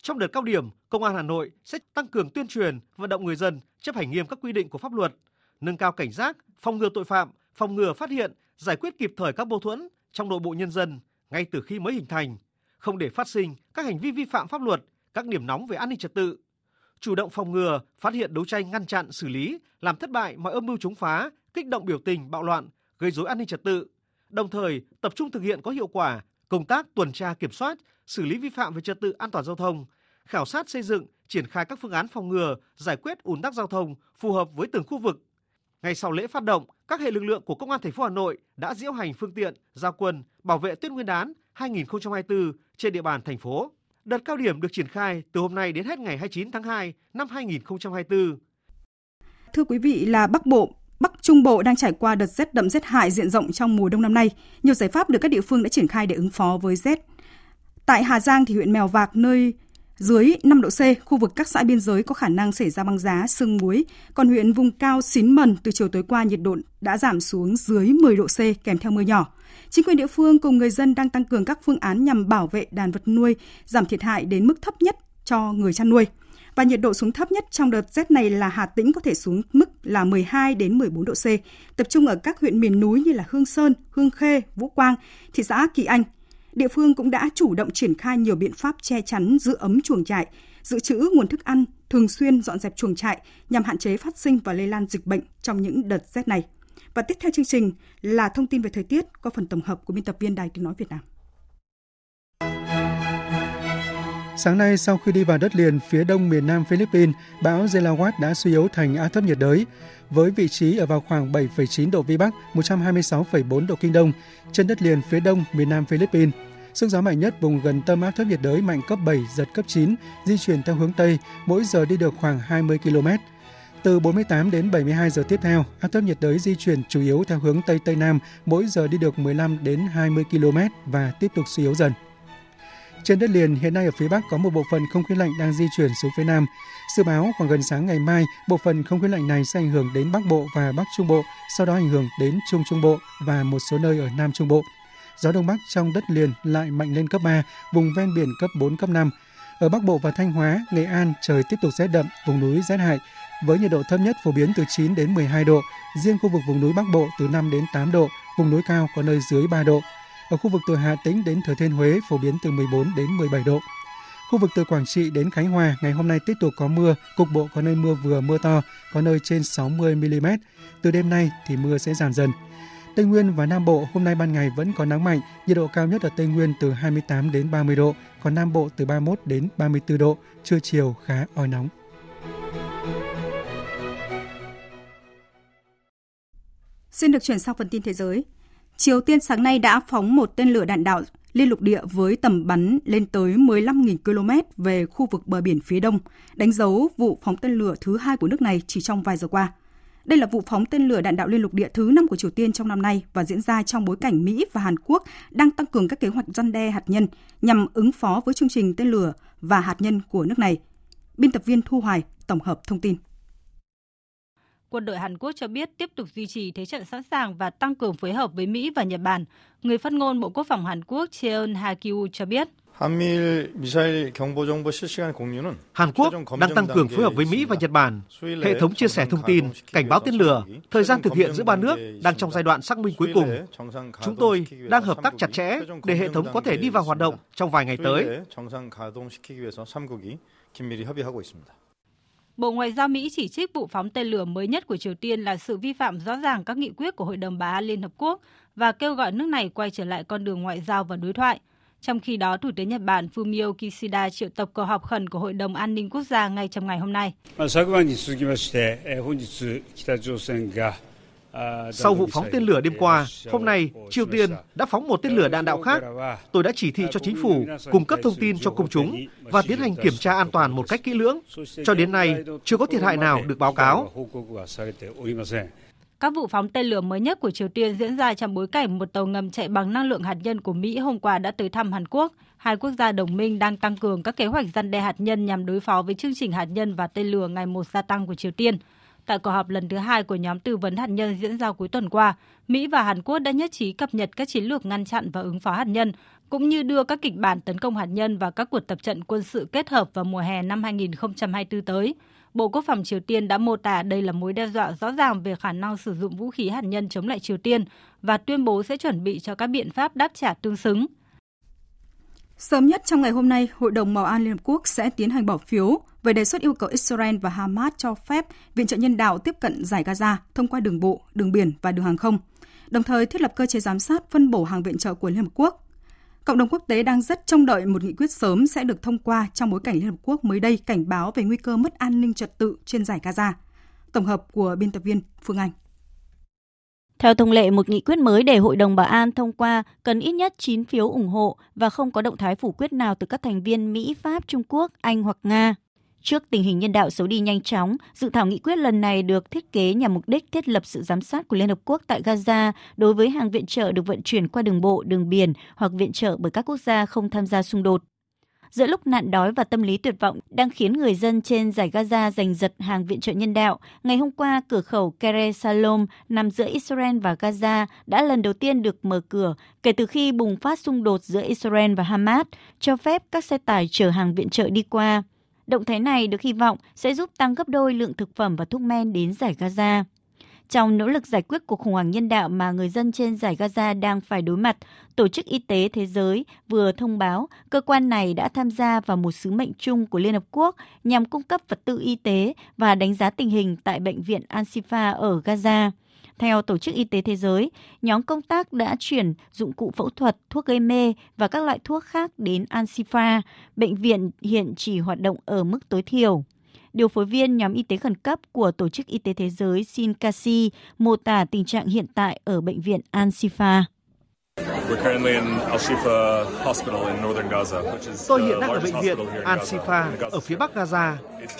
Trong đợt cao điểm, Công an Hà Nội sẽ tăng cường tuyên truyền, vận động người dân chấp hành nghiêm các quy định của pháp luật, nâng cao cảnh giác, phòng ngừa tội phạm, phòng ngừa phát hiện, giải quyết kịp thời các mâu thuẫn trong nội bộ nhân dân ngay từ khi mới hình thành, không để phát sinh các hành vi vi phạm pháp luật, các điểm nóng về an ninh trật tự. Chủ động phòng ngừa, phát hiện đấu tranh ngăn chặn, xử lý, làm thất bại mọi âm mưu chống phá, kích động biểu tình, bạo loạn, gây rối an ninh trật tự. Đồng thời, tập trung thực hiện có hiệu quả công tác tuần tra kiểm soát, xử lý vi phạm về trật tự an toàn giao thông, khảo sát xây dựng, triển khai các phương án phòng ngừa, giải quyết ùn tắc giao thông phù hợp với từng khu vực. Ngay sau lễ phát động, các hệ lực lượng của Công an thành phố Hà Nội đã diễu hành phương tiện, giao quân, bảo vệ Tết Nguyên đán 2024 trên địa bàn thành phố. Đợt cao điểm được triển khai từ hôm nay đến hết ngày 29 tháng 2 năm 2024. Thưa quý vị là Bắc Bộ, Bắc Trung Bộ đang trải qua đợt rét đậm rét hại diện rộng trong mùa đông năm nay. Nhiều giải pháp được các địa phương đã triển khai để ứng phó với rét. Tại Hà Giang thì huyện Mèo Vạc nơi dưới 5 độ C, khu vực các xã biên giới có khả năng xảy ra băng giá, sương muối. Còn huyện vùng cao Xín Mần từ chiều tối qua nhiệt độ đã giảm xuống dưới 10 độ C kèm theo mưa nhỏ. Chính quyền địa phương cùng người dân đang tăng cường các phương án nhằm bảo vệ đàn vật nuôi, giảm thiệt hại đến mức thấp nhất cho người chăn nuôi. Và nhiệt độ xuống thấp nhất trong đợt rét này là Hà Tĩnh có thể xuống mức là 12 đến 14 độ C, tập trung ở các huyện miền núi như là Hương Sơn, Hương Khê, Vũ Quang, thị xã Kỳ Anh, địa phương cũng đã chủ động triển khai nhiều biện pháp che chắn giữ ấm chuồng trại, dự trữ nguồn thức ăn, thường xuyên dọn dẹp chuồng trại nhằm hạn chế phát sinh và lây lan dịch bệnh trong những đợt rét này. Và tiếp theo chương trình là thông tin về thời tiết qua phần tổng hợp của biên tập viên Đài Tiếng Nói Việt Nam. Sáng nay, sau khi đi vào đất liền phía đông miền Nam Philippines, bão Delawat đã suy yếu thành áp thấp nhiệt đới, với vị trí ở vào khoảng 7,9 độ Vĩ Bắc, 126,4 độ Kinh Đông, trên đất liền phía đông miền Nam Philippines. Sức gió mạnh nhất vùng gần tâm áp thấp nhiệt đới mạnh cấp 7, giật cấp 9, di chuyển theo hướng Tây, mỗi giờ đi được khoảng 20 km. Từ 48 đến 72 giờ tiếp theo, áp thấp nhiệt đới di chuyển chủ yếu theo hướng Tây Tây Nam, mỗi giờ đi được 15 đến 20 km và tiếp tục suy yếu dần. Trên đất liền, hiện nay ở phía Bắc có một bộ phận không khí lạnh đang di chuyển xuống phía Nam. Dự báo khoảng gần sáng ngày mai, bộ phận không khí lạnh này sẽ ảnh hưởng đến Bắc Bộ và Bắc Trung Bộ, sau đó ảnh hưởng đến Trung Trung Bộ và một số nơi ở Nam Trung Bộ. Gió Đông Bắc trong đất liền lại mạnh lên cấp 3, vùng ven biển cấp 4, cấp 5. Ở Bắc Bộ và Thanh Hóa, Nghệ An trời tiếp tục rét đậm, vùng núi rét hại, với nhiệt độ thấp nhất phổ biến từ 9 đến 12 độ, riêng khu vực vùng núi Bắc Bộ từ 5 đến 8 độ, vùng núi cao có nơi dưới 3 độ. Ở khu vực từ Hà Tĩnh đến Thừa Thiên Huế phổ biến từ 14 đến 17 độ. Khu vực từ Quảng Trị đến Khánh Hòa ngày hôm nay tiếp tục có mưa, cục bộ có nơi mưa vừa mưa to, có nơi trên 60 mm. Từ đêm nay thì mưa sẽ giảm dần. Tây Nguyên và Nam Bộ hôm nay ban ngày vẫn có nắng mạnh, nhiệt độ cao nhất ở Tây Nguyên từ 28 đến 30 độ, còn Nam Bộ từ 31 đến 34 độ, trưa chiều khá oi nóng. Xin được chuyển sang phần tin thế giới. Triều Tiên sáng nay đã phóng một tên lửa đạn đạo liên lục địa với tầm bắn lên tới 15.000 km về khu vực bờ biển phía đông, đánh dấu vụ phóng tên lửa thứ hai của nước này chỉ trong vài giờ qua. Đây là vụ phóng tên lửa đạn đạo liên lục địa thứ năm của Triều Tiên trong năm nay và diễn ra trong bối cảnh Mỹ và Hàn Quốc đang tăng cường các kế hoạch răn đe hạt nhân nhằm ứng phó với chương trình tên lửa và hạt nhân của nước này. Biên tập viên Thu Hoài tổng hợp thông tin. Quân đội Hàn Quốc cho biết tiếp tục duy trì thế trận sẵn sàng và tăng cường phối hợp với Mỹ và Nhật Bản. Người phát ngôn Bộ Quốc phòng Hàn Quốc Cheon Ha-kyu cho biết. Hàn Quốc đang tăng cường phối hợp với Mỹ và Nhật Bản, hệ thống chia sẻ thông tin, cảnh báo tên lửa, thời gian thực hiện giữa ba nước đang trong giai đoạn xác minh cuối cùng. Chúng tôi đang hợp tác chặt chẽ để hệ thống có thể đi vào hoạt động trong vài ngày tới. Bộ Ngoại giao Mỹ chỉ trích vụ phóng tên lửa mới nhất của Triều Tiên là sự vi phạm rõ ràng các nghị quyết của Hội đồng Bảo an Liên Hợp Quốc và kêu gọi nước này quay trở lại con đường ngoại giao và đối thoại. Trong khi đó, Thủ tướng Nhật Bản Fumio Kishida triệu tập cuộc họp khẩn của Hội đồng An ninh Quốc gia ngay trong ngày hôm nay. Sau vụ phóng tên lửa đêm qua, hôm nay Triều Tiên đã phóng một tên lửa đạn đạo khác. Tôi đã chỉ thị cho chính phủ cung cấp thông tin cho công chúng và tiến hành kiểm tra an toàn một cách kỹ lưỡng. Cho đến nay, chưa có thiệt hại nào được báo cáo. Các vụ phóng tên lửa mới nhất của Triều Tiên diễn ra trong bối cảnh một tàu ngầm chạy bằng năng lượng hạt nhân của Mỹ hôm qua đã tới thăm Hàn Quốc. Hai quốc gia đồng minh đang tăng cường các kế hoạch răn đe hạt nhân nhằm đối phó với chương trình hạt nhân và tên lửa ngày một gia tăng của Triều Tiên. Tại cuộc họp lần thứ hai của nhóm tư vấn hạt nhân diễn ra cuối tuần qua, Mỹ và Hàn Quốc đã nhất trí cập nhật các chiến lược ngăn chặn và ứng phó hạt nhân, cũng như đưa các kịch bản tấn công hạt nhân và các cuộc tập trận quân sự kết hợp vào mùa hè năm 2024 tới. Bộ Quốc phòng Triều Tiên đã mô tả đây là mối đe dọa rõ ràng về khả năng sử dụng vũ khí hạt nhân chống lại Triều Tiên và tuyên bố sẽ chuẩn bị cho các biện pháp đáp trả tương xứng. Sớm nhất trong ngày hôm nay, Hội đồng Bảo an Liên Hợp Quốc sẽ tiến hành bỏ phiếu về đề xuất yêu cầu Israel và Hamas cho phép viện trợ nhân đạo tiếp cận giải Gaza thông qua đường bộ, đường biển và đường hàng không, đồng thời thiết lập cơ chế giám sát phân bổ hàng viện trợ của Liên Hợp Quốc. Cộng đồng quốc tế đang rất trông đợi một nghị quyết sớm sẽ được thông qua trong bối cảnh Liên Hợp Quốc mới đây cảnh báo về nguy cơ mất an ninh trật tự trên giải Gaza. Tổng hợp của biên tập viên Phương Anh. Theo thông lệ, một nghị quyết mới để Hội đồng Bảo an thông qua cần ít nhất 9 phiếu ủng hộ và không có động thái phủ quyết nào từ các thành viên Mỹ, Pháp, Trung Quốc, Anh hoặc Nga. Trước tình hình nhân đạo xấu đi nhanh chóng, dự thảo nghị quyết lần này được thiết kế nhằm mục đích thiết lập sự giám sát của Liên Hợp Quốc tại Gaza đối với hàng viện trợ được vận chuyển qua đường bộ, đường biển hoặc viện trợ bởi các quốc gia không tham gia xung đột. Giữa lúc nạn đói và tâm lý tuyệt vọng đang khiến người dân trên giải Gaza giành giật hàng viện trợ nhân đạo, ngày hôm qua cửa khẩu Kere Salom nằm giữa Israel và Gaza đã lần đầu tiên được mở cửa kể từ khi bùng phát xung đột giữa Israel và Hamas, cho phép các xe tải chở hàng viện trợ đi qua. Động thái này được hy vọng sẽ giúp tăng gấp đôi lượng thực phẩm và thuốc men đến giải Gaza. Trong nỗ lực giải quyết cuộc khủng hoảng nhân đạo mà người dân trên giải Gaza đang phải đối mặt, Tổ chức Y tế Thế giới vừa thông báo cơ quan này đã tham gia vào một sứ mệnh chung của Liên Hợp Quốc nhằm cung cấp vật tư y tế và đánh giá tình hình tại Bệnh viện Al-Shifa ở Gaza. Theo Tổ chức Y tế Thế giới, nhóm công tác đã chuyển dụng cụ phẫu thuật, thuốc gây mê và các loại thuốc khác đến Al-Shifa. Bệnh viện hiện chỉ hoạt động ở mức tối thiểu. Điều phối viên nhóm y tế khẩn cấp của Tổ chức Y tế Thế giới Sin Kasi mô tả tình trạng hiện tại ở bệnh viện Al-Shifa. Tôi hiện đang ở bệnh viện Al-Shifa ở phía bắc Gaza.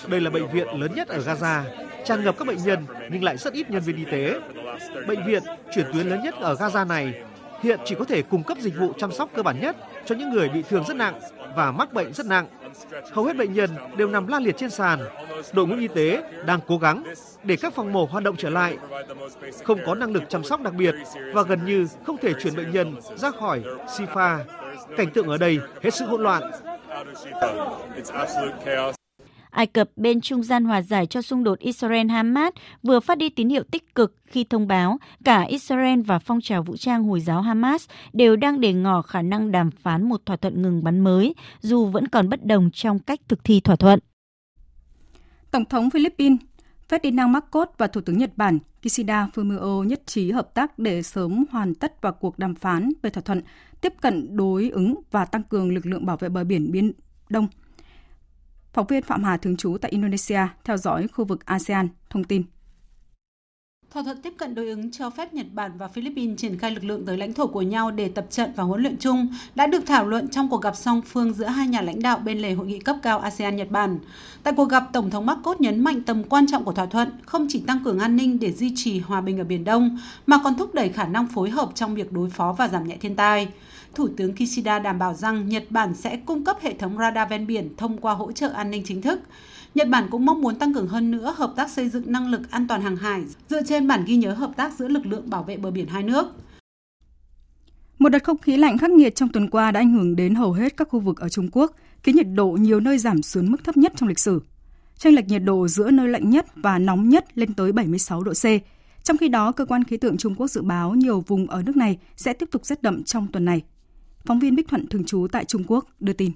Đây là bệnh viện lớn nhất ở Gaza, tràn ngập các bệnh nhân, nhưng lại rất ít nhân viên y tế. Bệnh viện, chuyển tuyến lớn nhất ở Gaza này, hiện chỉ có thể cung cấp dịch vụ chăm sóc cơ bản nhất cho những người bị thương rất nặng và mắc bệnh rất nặng. Hầu hết bệnh nhân đều nằm la liệt trên sàn. Đội ngũ y tế đang cố gắng để các phòng mổ hoạt động trở lại. Không có năng lực chăm sóc đặc biệt và gần như không thể chuyển bệnh nhân ra khỏi Sifa. Cảnh tượng ở đây hết sức hỗn loạn. Ai Cập bên trung gian hòa giải cho xung đột Israel-Hamas vừa phát đi tín hiệu tích cực khi thông báo cả Israel và phong trào vũ trang Hồi giáo Hamas đều đang để ngỏ khả năng đàm phán một thỏa thuận ngừng bắn mới, dù vẫn còn bất đồng trong cách thực thi thỏa thuận. Tổng thống Philippines Ferdinand Marcos và Thủ tướng Nhật Bản Kishida Fumio nhất trí hợp tác để sớm hoàn tất vào cuộc đàm phán về thỏa thuận tiếp cận đối ứng và tăng cường lực lượng bảo vệ bờ biển Biển Đông – Phóng viên Phạm Hà thường trú tại Indonesia theo dõi khu vực ASEAN thông tin. Thỏa thuận tiếp cận đối ứng cho phép Nhật Bản và Philippines triển khai lực lượng tới lãnh thổ của nhau để tập trận và huấn luyện chung đã được thảo luận trong cuộc gặp song phương giữa hai nhà lãnh đạo bên lề hội nghị cấp cao ASEAN-Nhật Bản. Tại cuộc gặp, Tổng thống Marcos nhấn mạnh tầm quan trọng của thỏa thuận không chỉ tăng cường an ninh để duy trì hòa bình ở Biển Đông, mà còn thúc đẩy khả năng phối hợp trong việc đối phó và giảm nhẹ thiên tai. Thủ tướng Kishida đảm bảo rằng Nhật Bản sẽ cung cấp hệ thống radar ven biển thông qua hỗ trợ an ninh chính thức. Nhật Bản cũng mong muốn tăng cường hơn nữa hợp tác xây dựng năng lực an toàn hàng hải dựa trên bản ghi nhớ hợp tác giữa lực lượng bảo vệ bờ biển hai nước. Một đợt không khí lạnh khắc nghiệt trong tuần qua đã ảnh hưởng đến hầu hết các khu vực ở Trung Quốc, khiến nhiệt độ nhiều nơi giảm xuống mức thấp nhất trong lịch sử. Tranh lệch nhiệt độ giữa nơi lạnh nhất và nóng nhất lên tới 76 độ C. Trong khi đó, cơ quan khí tượng Trung Quốc dự báo nhiều vùng ở nước này sẽ tiếp tục rét đậm trong tuần này. Phóng viên Bích Thuận thường trú tại Trung Quốc đưa tin.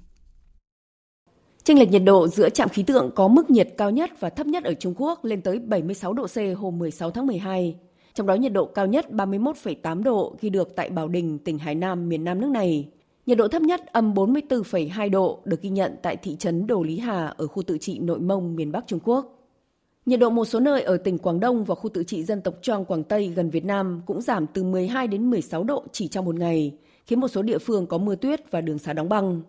Chênh lệch nhiệt độ giữa trạm khí tượng có mức nhiệt cao nhất và thấp nhất ở Trung Quốc lên tới 76 độ C hôm 16 tháng 12. Trong đó nhiệt độ cao nhất 31,8 độ ghi được tại Bảo Đình, tỉnh Hải Nam, miền Nam nước này. Nhiệt độ thấp nhất âm 44,2 độ được ghi nhận tại thị trấn Đồ Lý Hà ở khu tự trị Nội Mông, miền Bắc Trung Quốc. Nhiệt độ một số nơi ở tỉnh Quảng Đông và khu tự trị dân tộc Choang Quảng Tây gần Việt Nam cũng giảm từ 12 đến 16 độ chỉ trong một ngày, khiến một số địa phương có mưa tuyết và đường xá đóng băng.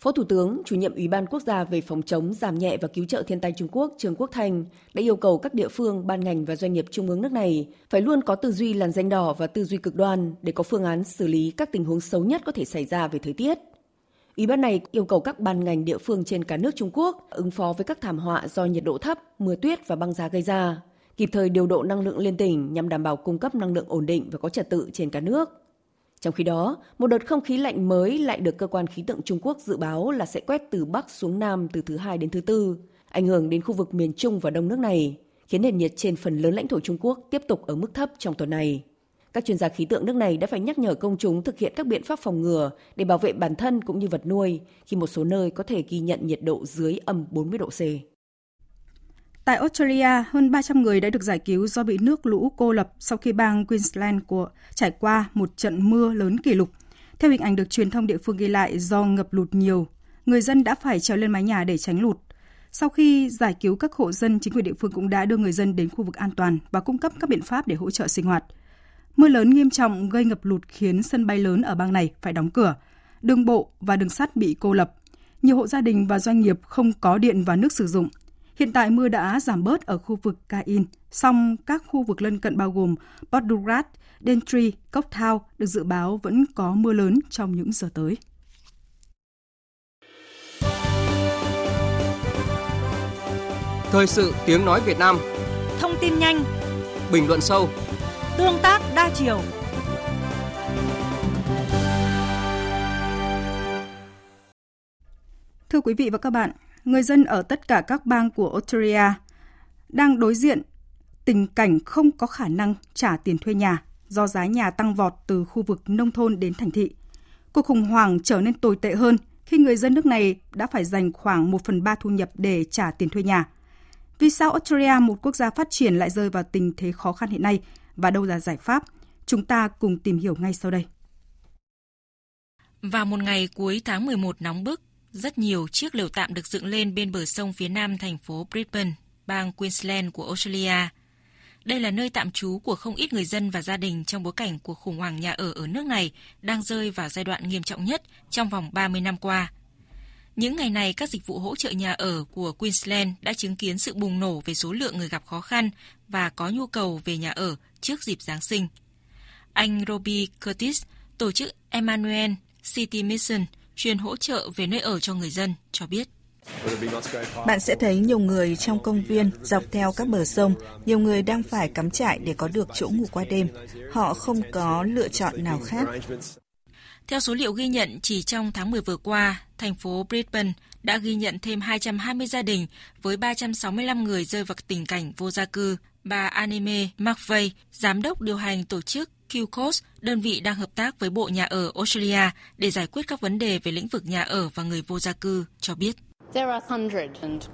Phó Thủ tướng, chủ nhiệm Ủy ban Quốc gia về phòng chống, giảm nhẹ và cứu trợ thiên tai Trung Quốc Trương Quốc Thành đã yêu cầu các địa phương, ban ngành và doanh nghiệp trung ương nước này phải luôn có tư duy làn danh đỏ và tư duy cực đoan để có phương án xử lý các tình huống xấu nhất có thể xảy ra về thời tiết. Ủy ban này yêu cầu các ban ngành địa phương trên cả nước Trung Quốc ứng phó với các thảm họa do nhiệt độ thấp, mưa tuyết và băng giá gây ra, kịp thời điều độ năng lượng liên tỉnh nhằm đảm bảo cung cấp năng lượng ổn định và có trật tự trên cả nước. Trong khi đó, một đợt không khí lạnh mới lại được cơ quan khí tượng Trung Quốc dự báo là sẽ quét từ Bắc xuống Nam từ thứ hai đến thứ tư, ảnh hưởng đến khu vực miền Trung và Đông nước này, khiến nền nhiệt trên phần lớn lãnh thổ Trung Quốc tiếp tục ở mức thấp trong tuần này. Các chuyên gia khí tượng nước này đã phải nhắc nhở công chúng thực hiện các biện pháp phòng ngừa để bảo vệ bản thân cũng như vật nuôi khi một số nơi có thể ghi nhận nhiệt độ dưới âm 40 độ C. Tại Australia, hơn 300 người đã được giải cứu do bị nước lũ cô lập sau khi bang Queensland của trải qua một trận mưa lớn kỷ lục. Theo hình ảnh được truyền thông địa phương ghi lại do ngập lụt nhiều, người dân đã phải trèo lên mái nhà để tránh lụt. Sau khi giải cứu các hộ dân, chính quyền địa phương cũng đã đưa người dân đến khu vực an toàn và cung cấp các biện pháp để hỗ trợ sinh hoạt. Mưa lớn nghiêm trọng gây ngập lụt khiến sân bay lớn ở bang này phải đóng cửa, đường bộ và đường sắt bị cô lập. Nhiều hộ gia đình và doanh nghiệp không có điện và nước sử dụng – Hiện tại mưa đã giảm bớt ở khu vực Cain, song các khu vực lân cận bao gồm Bordurat, Dentry, Coketown được dự báo vẫn có mưa lớn trong những giờ tới. Thời sự tiếng nói Việt Nam. Thông tin nhanh. Bình luận sâu. Tương tác đa chiều. Thưa quý vị và các bạn, người dân ở tất cả các bang của Australia đang đối diện tình cảnh không có khả năng trả tiền thuê nhà do giá nhà tăng vọt từ khu vực nông thôn đến thành thị. Cuộc khủng hoảng trở nên tồi tệ hơn khi người dân nước này đã phải dành khoảng 1 phần 3 thu nhập để trả tiền thuê nhà. Vì sao Australia, một quốc gia phát triển lại rơi vào tình thế khó khăn hiện nay và đâu là giải pháp? Chúng ta cùng tìm hiểu ngay sau đây. Vào một ngày cuối tháng 11 nóng bức, rất nhiều chiếc lều tạm được dựng lên bên bờ sông phía nam thành phố Brisbane, bang Queensland của Australia. Đây là nơi tạm trú của không ít người dân và gia đình trong bối cảnh cuộc khủng hoảng nhà ở ở nước này đang rơi vào giai đoạn nghiêm trọng nhất trong vòng 30 năm qua. Những ngày này, các dịch vụ hỗ trợ nhà ở của Queensland đã chứng kiến sự bùng nổ về số lượng người gặp khó khăn và có nhu cầu về nhà ở trước dịp Giáng sinh. Anh Robbie Curtis, tổ chức Emmanuel City Mission, chuyên hỗ trợ về nơi ở cho người dân, cho biết. Bạn sẽ thấy nhiều người trong công viên dọc theo các bờ sông, nhiều người đang phải cắm trại để có được chỗ ngủ qua đêm. Họ không có lựa chọn nào khác. Theo số liệu ghi nhận, chỉ trong tháng 10 vừa qua, thành phố Brisbane đã ghi nhận thêm 220 gia đình với 365 người rơi vào tình cảnh vô gia cư. Bà Anime McVeigh, giám đốc điều hành tổ chức QCOS, đơn vị đang hợp tác với Bộ Nhà ở Australia để giải quyết các vấn đề về lĩnh vực nhà ở và người vô gia cư, cho biết.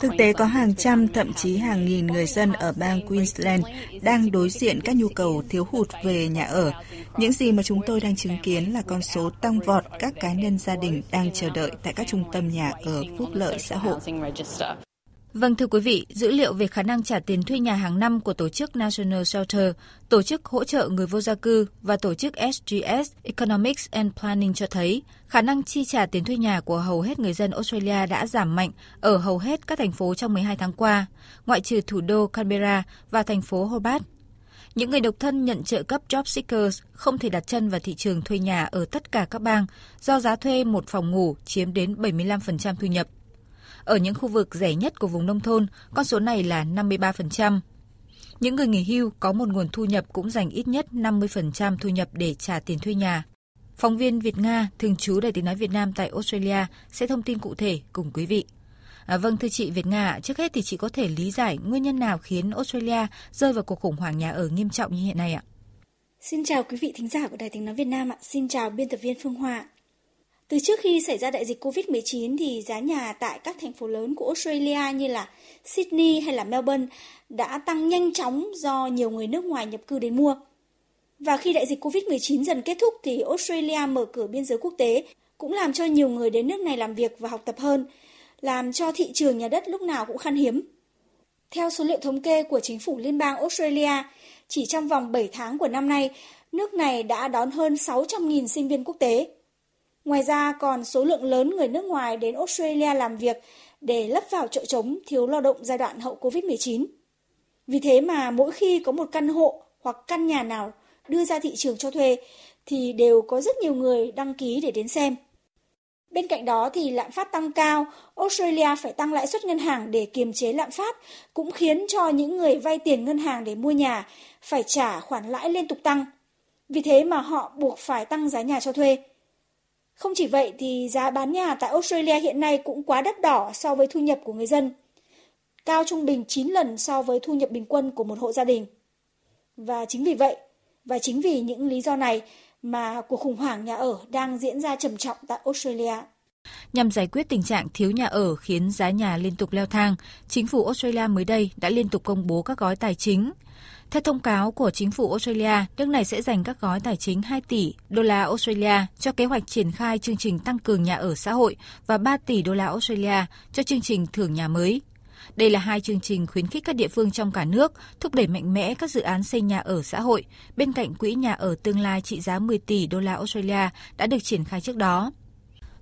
Thực tế có hàng trăm, thậm chí hàng nghìn người dân ở bang Queensland đang đối diện các nhu cầu thiếu hụt về nhà ở. Những gì mà chúng tôi đang chứng kiến là con số tăng vọt các cá nhân gia đình đang chờ đợi tại các trung tâm nhà ở phúc lợi xã hội. Vâng thưa quý vị, dữ liệu về khả năng trả tiền thuê nhà hàng năm của tổ chức National Shelter, tổ chức hỗ trợ người vô gia cư và tổ chức SGS Economics and Planning cho thấy khả năng chi trả tiền thuê nhà của hầu hết người dân Australia đã giảm mạnh ở hầu hết các thành phố trong 12 tháng qua, ngoại trừ thủ đô Canberra và thành phố Hobart. Những người độc thân nhận trợ cấp Job Seekers không thể đặt chân vào thị trường thuê nhà ở tất cả các bang do giá thuê một phòng ngủ chiếm đến 75% thu nhập. Ở những khu vực rẻ nhất của vùng nông thôn, con số này là 53%. Những người nghỉ hưu có một nguồn thu nhập cũng dành ít nhất 50% thu nhập để trả tiền thuê nhà. Phóng viên Việt Nga, thường trú Đài tiếng nói Việt Nam tại Australia sẽ thông tin cụ thể cùng quý vị. À, vâng thưa chị Việt Nga, trước hết thì chị có thể lý giải nguyên nhân nào khiến Australia rơi vào cuộc khủng hoảng nhà ở nghiêm trọng như hiện nay ạ? Xin chào quý vị thính giả của Đài tiếng nói Việt Nam ạ. Xin chào biên tập viên Phương Hoa. Từ trước khi xảy ra đại dịch Covid-19 thì giá nhà tại các thành phố lớn của Australia như là Sydney hay là Melbourne đã tăng nhanh chóng do nhiều người nước ngoài nhập cư đến mua. Và khi đại dịch Covid-19 dần kết thúc thì Australia mở cửa biên giới quốc tế cũng làm cho nhiều người đến nước này làm việc và học tập hơn, làm cho thị trường nhà đất lúc nào cũng khan hiếm. Theo số liệu thống kê của chính phủ liên bang Australia, chỉ trong vòng 7 tháng của năm nay, nước này đã đón hơn 600.000 sinh viên quốc tế. Ngoài ra còn số lượng lớn người nước ngoài đến Australia làm việc để lấp vào chỗ trống thiếu lao động giai đoạn hậu Covid-19. Vì thế mà mỗi khi có một căn hộ hoặc căn nhà nào đưa ra thị trường cho thuê thì đều có rất nhiều người đăng ký để đến xem. Bên cạnh đó thì lạm phát tăng cao, Australia phải tăng lãi suất ngân hàng để kiềm chế lạm phát, cũng khiến cho những người vay tiền ngân hàng để mua nhà phải trả khoản lãi liên tục tăng. Vì thế mà họ buộc phải tăng giá nhà cho thuê. Không chỉ vậy thì giá bán nhà tại Australia hiện nay cũng quá đắt đỏ so với thu nhập của người dân, cao trung bình 9 lần so với thu nhập bình quân của một hộ gia đình. Và chính vì vậy, và chính vì những lý do này mà cuộc khủng hoảng nhà ở đang diễn ra trầm trọng tại Australia. Nhằm giải quyết tình trạng thiếu nhà ở khiến giá nhà liên tục leo thang, chính phủ Australia mới đây đã liên tục công bố các gói tài chính theo thông cáo của chính phủ Australia, nước này sẽ dành các gói tài chính 2 tỷ đô la Australia cho kế hoạch triển khai chương trình tăng cường nhà ở xã hội và 3 tỷ đô la Australia cho chương trình thưởng nhà mới. Đây là hai chương trình khuyến khích các địa phương trong cả nước thúc đẩy mạnh mẽ các dự án xây nhà ở xã hội, bên cạnh quỹ nhà ở tương lai trị giá 10 tỷ đô la Australia đã được triển khai trước đó.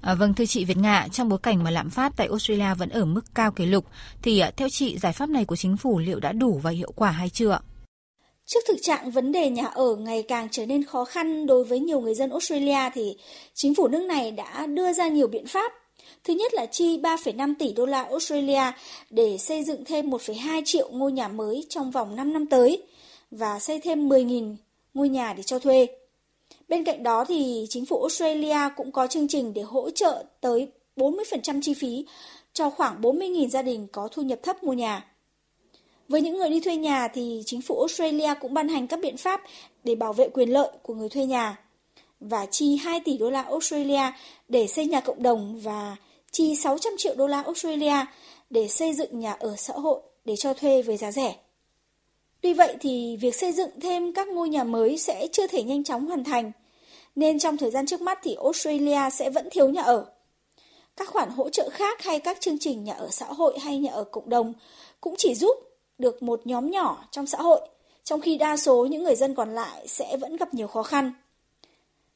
À, vâng thưa chị Việt Ngạ, trong bối cảnh mà lạm phát tại Australia vẫn ở mức cao kỷ lục, thì à, theo chị giải pháp này của chính phủ liệu đã đủ và hiệu quả hay chưa? Trước thực trạng vấn đề nhà ở ngày càng trở nên khó khăn đối với nhiều người dân Australia thì chính phủ nước này đã đưa ra nhiều biện pháp. Thứ nhất là chi 3,5 tỷ đô la Australia để xây dựng thêm 1,2 triệu ngôi nhà mới trong vòng 5 năm tới và xây thêm 10.000 ngôi nhà để cho thuê. Bên cạnh đó thì chính phủ Australia cũng có chương trình để hỗ trợ tới 40% chi phí cho khoảng 40.000 gia đình có thu nhập thấp mua nhà. Với những người đi thuê nhà thì chính phủ Australia cũng ban hành các biện pháp để bảo vệ quyền lợi của người thuê nhà và chi 2 tỷ đô la Australia để xây nhà cộng đồng và chi 600 triệu đô la Australia để xây dựng nhà ở xã hội để cho thuê với giá rẻ. Tuy vậy thì việc xây dựng thêm các ngôi nhà mới sẽ chưa thể nhanh chóng hoàn thành, nên trong thời gian trước mắt thì Australia sẽ vẫn thiếu nhà ở. Các khoản hỗ trợ khác hay các chương trình nhà ở xã hội hay nhà ở cộng đồng cũng chỉ giúp được một nhóm nhỏ trong xã hội, trong khi đa số những người dân còn lại sẽ vẫn gặp nhiều khó khăn.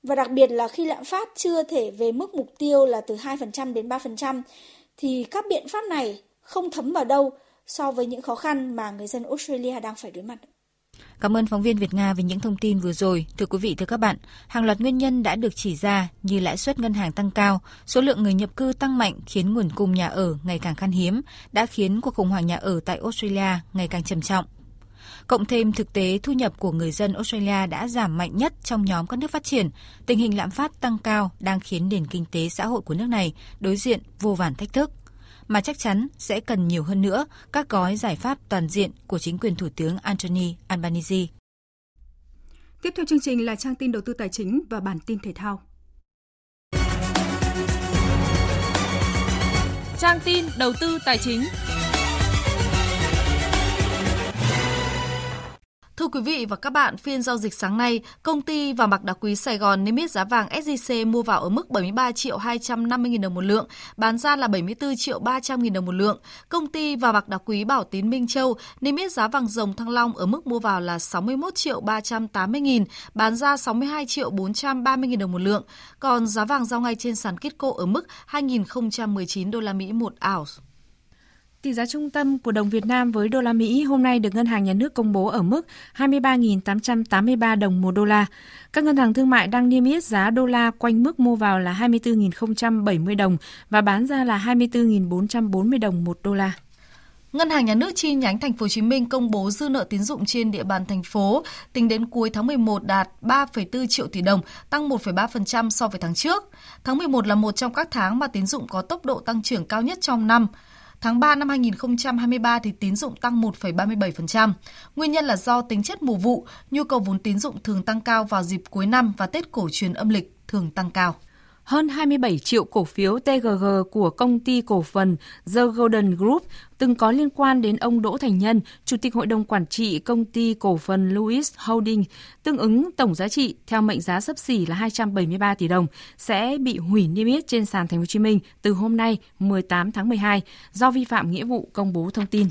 Và đặc biệt là khi lạm phát chưa thể về mức mục tiêu là từ 2% đến 3%, thì các biện pháp này không thấm vào đâu so với những khó khăn mà người dân Australia đang phải đối mặt. Cảm ơn phóng viên Việt Nga về những thông tin vừa rồi. Thưa quý vị, thưa các bạn, hàng loạt nguyên nhân đã được chỉ ra như lãi suất ngân hàng tăng cao, số lượng người nhập cư tăng mạnh khiến nguồn cung nhà ở ngày càng khan hiếm, đã khiến cuộc khủng hoảng nhà ở tại Australia ngày càng trầm trọng. Cộng thêm thực tế thu nhập của người dân Australia đã giảm mạnh nhất trong nhóm các nước phát triển, tình hình lạm phát tăng cao đang khiến nền kinh tế xã hội của nước này đối diện vô vàn thách thức mà chắc chắn sẽ cần nhiều hơn nữa các gói giải pháp toàn diện của chính quyền Thủ tướng Anthony Albanese. Tiếp theo chương trình là trang tin đầu tư tài chính và bản tin thể thao. Trang tin đầu tư tài chính. Thưa quý vị và các bạn, phiên giao dịch sáng nay, công ty vàng bạc đá quý Sài Gòn niêm yết giá vàng SJC mua vào ở mức 73 triệu 250 000 đồng một lượng, bán ra là 74 triệu 300 000 đồng một lượng. Công ty vàng bạc đá quý Bảo Tín Minh Châu niêm yết giá vàng rồng Thăng Long ở mức mua vào là 61 triệu 380 000 bán ra 62 triệu 430 000 đồng một lượng. Còn giá vàng giao ngay trên sàn Kitco ở mức 2.019 đô la Mỹ một ounce. Tỷ giá trung tâm của đồng Việt Nam với đô la Mỹ hôm nay được Ngân hàng Nhà nước công bố ở mức 23.883 đồng một đô la. Các ngân hàng thương mại đang niêm yết giá đô la quanh mức mua vào là 24.070 đồng và bán ra là 24.440 đồng một đô la. Ngân hàng Nhà nước chi nhánh Thành phố Hồ Chí Minh công bố dư nợ tín dụng trên địa bàn thành phố tính đến cuối tháng 11 đạt 3,4 triệu tỷ đồng, tăng 1,3% so với tháng trước. Tháng 11 là một trong các tháng mà tín dụng có tốc độ tăng trưởng cao nhất trong năm. Tháng 3 năm 2023 thì tín dụng tăng 1,37%. Nguyên nhân là do tính chất mùa vụ, nhu cầu vốn tín dụng thường tăng cao vào dịp cuối năm và Tết cổ truyền âm lịch thường tăng cao hơn 27 triệu cổ phiếu TGG của công ty cổ phần The Golden Group từng có liên quan đến ông Đỗ Thành Nhân, Chủ tịch Hội đồng Quản trị công ty cổ phần Louis Holding, tương ứng tổng giá trị theo mệnh giá sấp xỉ là 273 tỷ đồng, sẽ bị hủy niêm yết trên sàn Thành phố Hồ Chí Minh từ hôm nay 18 tháng 12 do vi phạm nghĩa vụ công bố thông tin.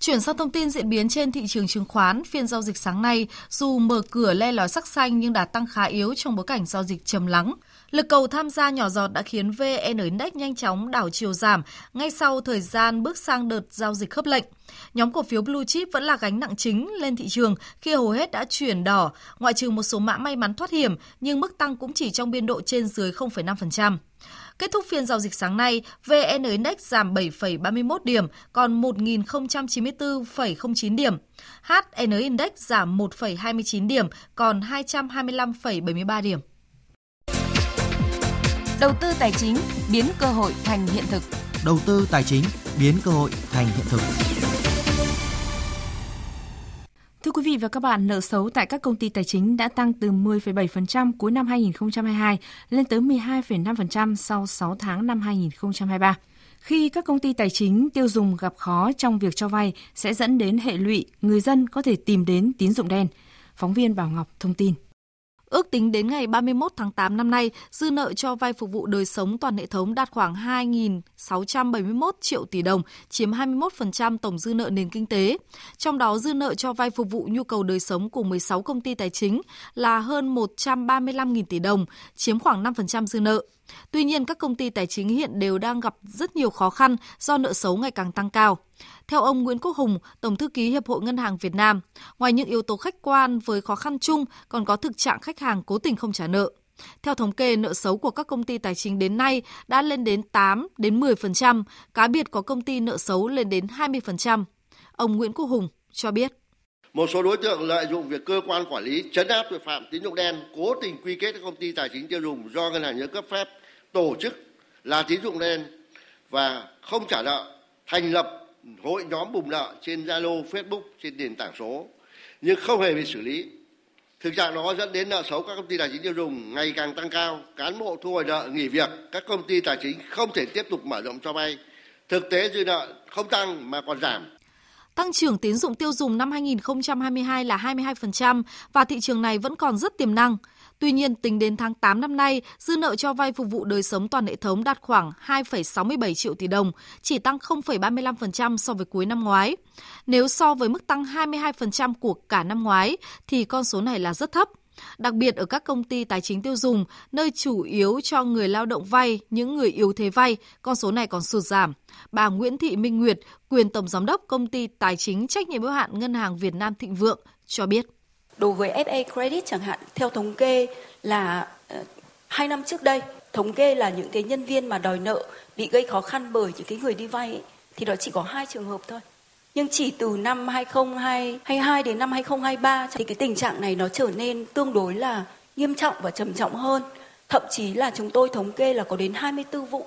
Chuyển sang thông tin diễn biến trên thị trường chứng khoán, phiên giao dịch sáng nay dù mở cửa le lói sắc xanh nhưng đã tăng khá yếu trong bối cảnh giao dịch trầm lắng. Lực cầu tham gia nhỏ giọt đã khiến VN Index nhanh chóng đảo chiều giảm ngay sau thời gian bước sang đợt giao dịch khớp lệnh. Nhóm cổ phiếu blue chip vẫn là gánh nặng chính lên thị trường khi hầu hết đã chuyển đỏ, ngoại trừ một số mã may mắn thoát hiểm, nhưng mức tăng cũng chỉ trong biên độ trên dưới 0,5%. Kết thúc phiên giao dịch sáng nay, VN Index giảm 7,31 điểm, còn 1.094,09 điểm. HN Index giảm 1,29 điểm, còn 225,73 điểm. Đầu tư tài chính biến cơ hội thành hiện thực. Đầu tư tài chính biến cơ hội thành hiện thực. Thưa quý vị và các bạn, nợ xấu tại các công ty tài chính đã tăng từ 10,7% cuối năm 2022 lên tới 12,5% sau 6 tháng năm 2023. Khi các công ty tài chính tiêu dùng gặp khó trong việc cho vay sẽ dẫn đến hệ lụy người dân có thể tìm đến tín dụng đen. Phóng viên Bảo Ngọc thông tin. Ước tính đến ngày 31 tháng 8 năm nay, dư nợ cho vay phục vụ đời sống toàn hệ thống đạt khoảng 2.671 triệu tỷ đồng, chiếm 21% tổng dư nợ nền kinh tế. Trong đó, dư nợ cho vay phục vụ nhu cầu đời sống của 16 công ty tài chính là hơn 135.000 tỷ đồng, chiếm khoảng 5% dư nợ. Tuy nhiên, các công ty tài chính hiện đều đang gặp rất nhiều khó khăn do nợ xấu ngày càng tăng cao. Theo ông Nguyễn Quốc Hùng, Tổng thư ký Hiệp hội Ngân hàng Việt Nam, ngoài những yếu tố khách quan với khó khăn chung, còn có thực trạng khách hàng cố tình không trả nợ. Theo thống kê, nợ xấu của các công ty tài chính đến nay đã lên đến 8 đến 10%, cá biệt có công ty nợ xấu lên đến 20%. Ông Nguyễn Quốc Hùng cho biết. Một số đối tượng lợi dụng việc cơ quan quản lý chấn áp tội phạm tín dụng đen cố tình quy kết các công ty tài chính tiêu dùng do ngân hàng nhà nước cấp phép tổ chức là tín dụng đen và không trả nợ, thành lập hội nhóm bùng nợ trên Zalo, Facebook trên nền tảng số nhưng không hề bị xử lý. Thực trạng đó dẫn đến nợ xấu các công ty tài chính tiêu dùng ngày càng tăng cao, cán bộ thu hồi nợ nghỉ việc, các công ty tài chính không thể tiếp tục mở rộng cho vay. Thực tế dư nợ không tăng mà còn giảm. Tăng trưởng tín dụng tiêu dùng năm 2022 là 22% và thị trường này vẫn còn rất tiềm năng. Tuy nhiên, tính đến tháng 8 năm nay, dư nợ cho vay phục vụ đời sống toàn hệ thống đạt khoảng 2,67 triệu tỷ đồng, chỉ tăng 0,35% so với cuối năm ngoái. Nếu so với mức tăng 22% của cả năm ngoái, thì con số này là rất thấp. Đặc biệt ở các công ty tài chính tiêu dùng, nơi chủ yếu cho người lao động vay, những người yếu thế vay, con số này còn sụt giảm. Bà Nguyễn Thị Minh Nguyệt, quyền tổng giám đốc công ty tài chính trách nhiệm hữu hạn Ngân hàng Việt Nam Thịnh Vượng cho biết. Đối với FA Credit chẳng hạn, theo thống kê là uh, hai năm trước đây, thống kê là những cái nhân viên mà đòi nợ bị gây khó khăn bởi những cái người đi vay ấy, thì đó chỉ có hai trường hợp thôi. Nhưng chỉ từ năm 2022 đến năm 2023 thì cái tình trạng này nó trở nên tương đối là nghiêm trọng và trầm trọng hơn. Thậm chí là chúng tôi thống kê là có đến 24 vụ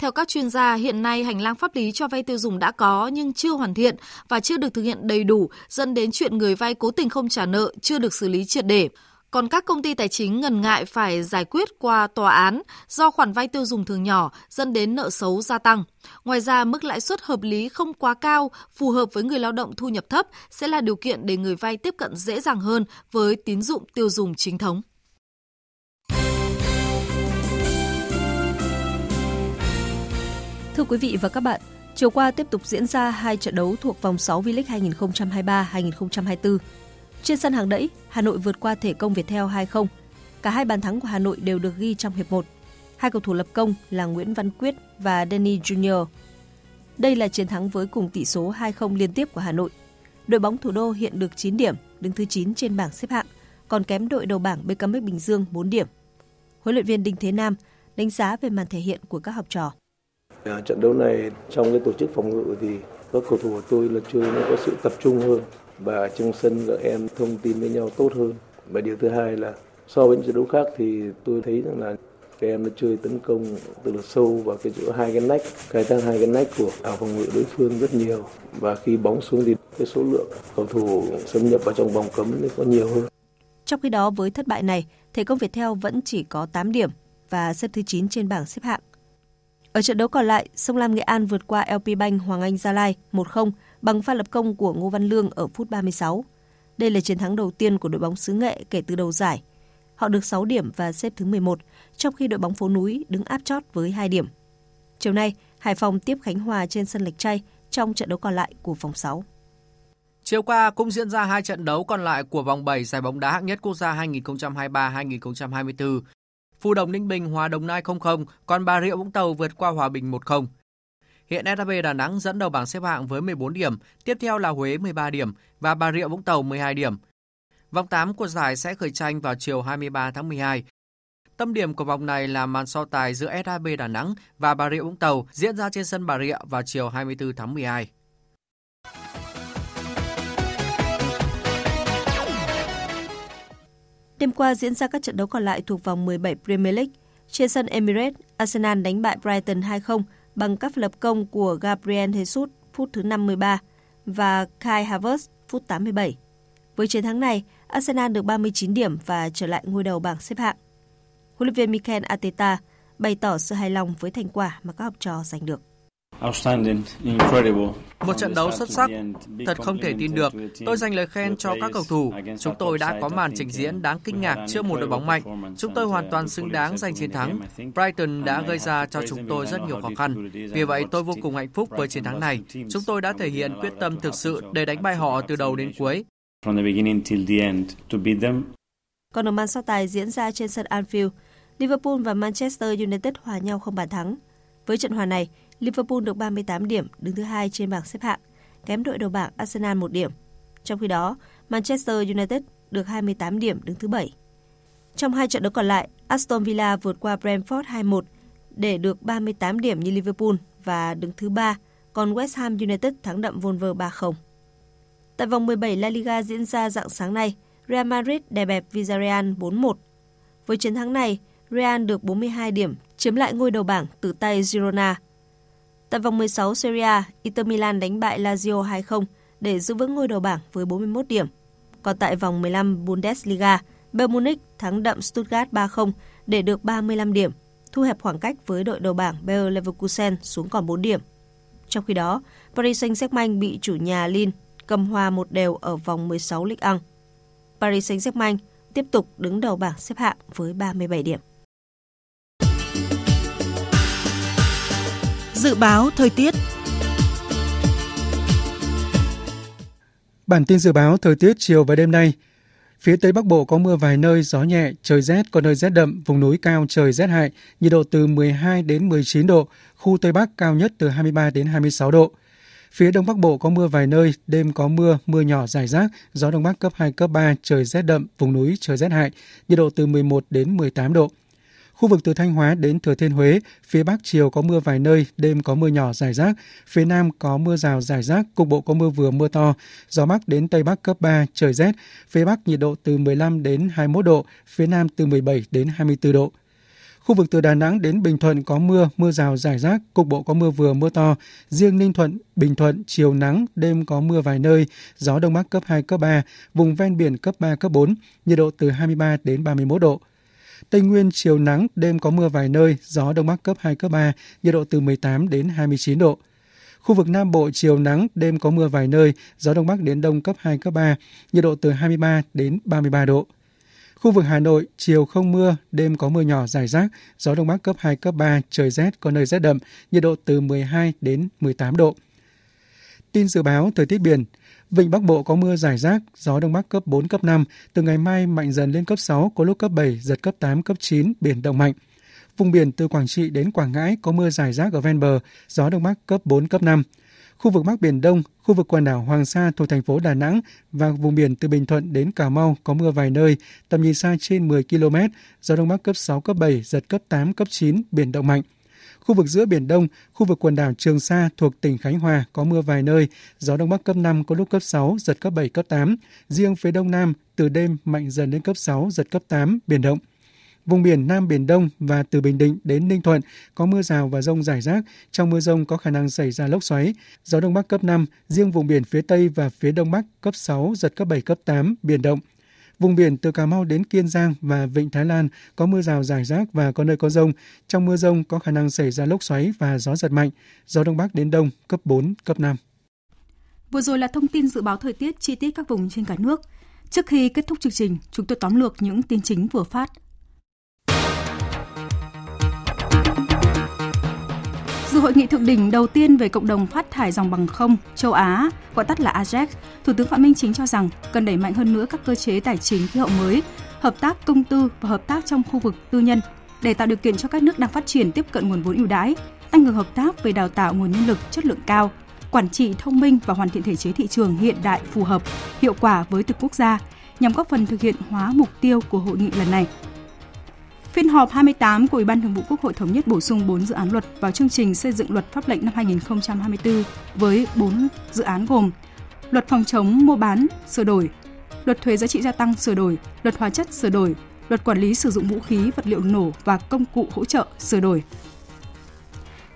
theo các chuyên gia, hiện nay hành lang pháp lý cho vay tiêu dùng đã có nhưng chưa hoàn thiện và chưa được thực hiện đầy đủ, dẫn đến chuyện người vay cố tình không trả nợ chưa được xử lý triệt để. Còn các công ty tài chính ngần ngại phải giải quyết qua tòa án do khoản vay tiêu dùng thường nhỏ dẫn đến nợ xấu gia tăng. Ngoài ra, mức lãi suất hợp lý không quá cao, phù hợp với người lao động thu nhập thấp sẽ là điều kiện để người vay tiếp cận dễ dàng hơn với tín dụng tiêu dùng chính thống. Thưa quý vị và các bạn, chiều qua tiếp tục diễn ra hai trận đấu thuộc vòng 6 V-League 2023-2024. Trên sân hàng đẫy, Hà Nội vượt qua thể công Viettel 2-0. Cả hai bàn thắng của Hà Nội đều được ghi trong hiệp 1. Hai cầu thủ lập công là Nguyễn Văn Quyết và Danny Junior. Đây là chiến thắng với cùng tỷ số 2-0 liên tiếp của Hà Nội. Đội bóng thủ đô hiện được 9 điểm, đứng thứ 9 trên bảng xếp hạng, còn kém đội đầu bảng BKM Bình Dương 4 điểm. Huấn luyện viên Đinh Thế Nam đánh giá về màn thể hiện của các học trò. À, trận đấu này trong cái tổ chức phòng ngự thì các cầu thủ của tôi là chơi nó có sự tập trung hơn và trong sân các em thông tin với nhau tốt hơn. Và điều thứ hai là so với những trận đấu khác thì tôi thấy rằng là các em nó chơi tấn công từ là sâu vào cái chỗ hai cái nách, khai thác hai cái nách của ảo phòng ngự đối phương rất nhiều và khi bóng xuống thì cái số lượng cầu thủ xâm nhập vào trong vòng cấm thì có nhiều hơn. Trong khi đó với thất bại này, Thể công Việt Theo vẫn chỉ có 8 điểm và xếp thứ 9 trên bảng xếp hạng. Ở trận đấu còn lại, Sông Lam Nghệ An vượt qua LP Bank Hoàng Anh Gia Lai 1-0 bằng pha lập công của Ngô Văn Lương ở phút 36. Đây là chiến thắng đầu tiên của đội bóng xứ Nghệ kể từ đầu giải. Họ được 6 điểm và xếp thứ 11, trong khi đội bóng phố núi đứng áp chót với 2 điểm. Chiều nay, Hải Phòng tiếp Khánh Hòa trên sân Lệch Chay trong trận đấu còn lại của vòng 6. Chiều qua cũng diễn ra hai trận đấu còn lại của vòng 7 giải bóng đá hạng nhất quốc gia 2023-2024. Phú Đồng Ninh Bình hòa Đồng Nai 0-0, còn Bà Rịa Vũng Tàu vượt qua Hòa Bình 1-0. Hiện SHB Đà Nẵng dẫn đầu bảng xếp hạng với 14 điểm, tiếp theo là Huế 13 điểm và Bà Rịa Vũng Tàu 12 điểm. Vòng 8 của giải sẽ khởi tranh vào chiều 23 tháng 12. Tâm điểm của vòng này là màn so tài giữa SHB Đà Nẵng và Bà Rịa Vũng Tàu diễn ra trên sân Bà Rịa vào chiều 24 tháng 12. Đêm qua diễn ra các trận đấu còn lại thuộc vòng 17 Premier League. Trên sân Emirates, Arsenal đánh bại Brighton 2-0 bằng các lập công của Gabriel Jesus phút thứ 53 và Kai Havertz phút 87. Với chiến thắng này, Arsenal được 39 điểm và trở lại ngôi đầu bảng xếp hạng. Huấn luyện viên Mikel Arteta bày tỏ sự hài lòng với thành quả mà các học trò giành được. Một trận đấu xuất sắc, thật không thể tin được. Tôi dành lời khen cho các cầu thủ. Chúng tôi đã có màn trình diễn đáng kinh ngạc trước một đội bóng mạnh. Chúng tôi hoàn toàn xứng đáng giành chiến thắng. Brighton đã gây ra cho chúng tôi rất nhiều khó khăn. Vì vậy tôi vô cùng hạnh phúc với chiến thắng này. Chúng tôi đã thể hiện quyết tâm thực sự để đánh bại họ từ đầu đến cuối. Còn ở màn so tài diễn ra trên sân Anfield, Liverpool và Manchester United hòa nhau không bàn thắng. Với trận hòa này, Liverpool được 38 điểm, đứng thứ hai trên bảng xếp hạng, kém đội đầu bảng Arsenal 1 điểm. Trong khi đó, Manchester United được 28 điểm, đứng thứ bảy. Trong hai trận đấu còn lại, Aston Villa vượt qua Brentford 2-1 để được 38 điểm như Liverpool và đứng thứ ba, còn West Ham United thắng đậm Wolver 3-0. Tại vòng 17 La Liga diễn ra dạng sáng nay, Real Madrid đè bẹp Villarreal 4-1. Với chiến thắng này, Real được 42 điểm, chiếm lại ngôi đầu bảng từ tay Girona. Tại vòng 16 Serie A, Inter Milan đánh bại Lazio 2-0 để giữ vững ngôi đầu bảng với 41 điểm. Còn tại vòng 15 Bundesliga, Bayern Munich thắng đậm Stuttgart 3-0 để được 35 điểm, thu hẹp khoảng cách với đội đầu bảng Bayer Leverkusen xuống còn 4 điểm. Trong khi đó, Paris Saint-Germain bị chủ nhà Lille cầm hòa một đều ở vòng 16 Ligue 1. Paris Saint-Germain tiếp tục đứng đầu bảng xếp hạng với 37 điểm. Dự báo thời tiết Bản tin dự báo thời tiết chiều và đêm nay. Phía Tây Bắc Bộ có mưa vài nơi, gió nhẹ, trời rét, có nơi rét đậm, vùng núi cao trời rét hại, nhiệt độ từ 12 đến 19 độ, khu Tây Bắc cao nhất từ 23 đến 26 độ. Phía Đông Bắc Bộ có mưa vài nơi, đêm có mưa, mưa nhỏ rải rác, gió Đông Bắc cấp 2, cấp 3, trời rét đậm, vùng núi trời rét hại, nhiệt độ từ 11 đến 18 độ. Khu vực từ Thanh Hóa đến Thừa Thiên Huế, phía Bắc chiều có mưa vài nơi, đêm có mưa nhỏ rải rác, phía Nam có mưa rào rải rác, cục bộ có mưa vừa mưa to, gió Bắc đến Tây Bắc cấp 3, trời rét, phía Bắc nhiệt độ từ 15 đến 21 độ, phía Nam từ 17 đến 24 độ. Khu vực từ Đà Nẵng đến Bình Thuận có mưa, mưa rào rải rác, cục bộ có mưa vừa mưa to. Riêng Ninh Thuận, Bình Thuận, chiều nắng, đêm có mưa vài nơi, gió Đông Bắc cấp 2, cấp 3, vùng ven biển cấp 3, cấp 4, nhiệt độ từ 23 đến 31 độ. Tây Nguyên chiều nắng, đêm có mưa vài nơi, gió Đông Bắc cấp 2, cấp 3, nhiệt độ từ 18 đến 29 độ. Khu vực Nam Bộ chiều nắng, đêm có mưa vài nơi, gió Đông Bắc đến Đông cấp 2, cấp 3, nhiệt độ từ 23 đến 33 độ. Khu vực Hà Nội, chiều không mưa, đêm có mưa nhỏ rải rác, gió Đông Bắc cấp 2, cấp 3, trời rét, có nơi rét đậm, nhiệt độ từ 12 đến 18 độ. Tin dự báo thời tiết biển, Vịnh Bắc Bộ có mưa rải rác, gió Đông Bắc cấp 4, cấp 5, từ ngày mai mạnh dần lên cấp 6, có lúc cấp 7, giật cấp 8, cấp 9, biển động mạnh. Vùng biển từ Quảng Trị đến Quảng Ngãi có mưa rải rác ở ven bờ, gió Đông Bắc cấp 4, cấp 5. Khu vực Bắc Biển Đông, khu vực quần đảo Hoàng Sa thuộc thành phố Đà Nẵng và vùng biển từ Bình Thuận đến Cà Mau có mưa vài nơi, tầm nhìn xa trên 10 km, gió Đông Bắc cấp 6, cấp 7, giật cấp 8, cấp 9, biển động mạnh. Khu vực giữa Biển Đông, khu vực quần đảo Trường Sa thuộc tỉnh Khánh Hòa có mưa vài nơi, gió Đông Bắc cấp 5 có lúc cấp 6, giật cấp 7, cấp 8. Riêng phía Đông Nam, từ đêm mạnh dần đến cấp 6, giật cấp 8, biển động. Vùng biển Nam Biển Đông và từ Bình Định đến Ninh Thuận có mưa rào và rông rải rác. Trong mưa rông có khả năng xảy ra lốc xoáy. Gió Đông Bắc cấp 5, riêng vùng biển phía Tây và phía Đông Bắc cấp 6, giật cấp 7, cấp 8, biển động. Vùng biển từ Cà Mau đến Kiên Giang và Vịnh Thái Lan có mưa rào rải rác và có nơi có rông. Trong mưa rông có khả năng xảy ra lốc xoáy và gió giật mạnh. Gió Đông Bắc đến Đông cấp 4, cấp 5. Vừa rồi là thông tin dự báo thời tiết chi tiết các vùng trên cả nước. Trước khi kết thúc chương trình, chúng tôi tóm lược những tin chính vừa phát. Dự hội nghị thượng đỉnh đầu tiên về cộng đồng phát thải dòng bằng không châu Á, gọi tắt là ASEC, Thủ tướng Phạm Minh Chính cho rằng cần đẩy mạnh hơn nữa các cơ chế tài chính khí hậu mới, hợp tác công tư và hợp tác trong khu vực tư nhân để tạo điều kiện cho các nước đang phát triển tiếp cận nguồn vốn ưu đãi, tăng cường hợp tác về đào tạo nguồn nhân lực chất lượng cao, quản trị thông minh và hoàn thiện thể chế thị trường hiện đại phù hợp, hiệu quả với từng quốc gia nhằm góp phần thực hiện hóa mục tiêu của hội nghị lần này. Phiên họp 28 của Ủy ban Thường vụ Quốc hội thống nhất bổ sung 4 dự án luật vào chương trình xây dựng luật pháp lệnh năm 2024 với 4 dự án gồm Luật phòng chống mua bán sửa đổi, Luật thuế giá trị gia tăng sửa đổi, Luật hóa chất sửa đổi, Luật quản lý sử dụng vũ khí, vật liệu nổ và công cụ hỗ trợ sửa đổi.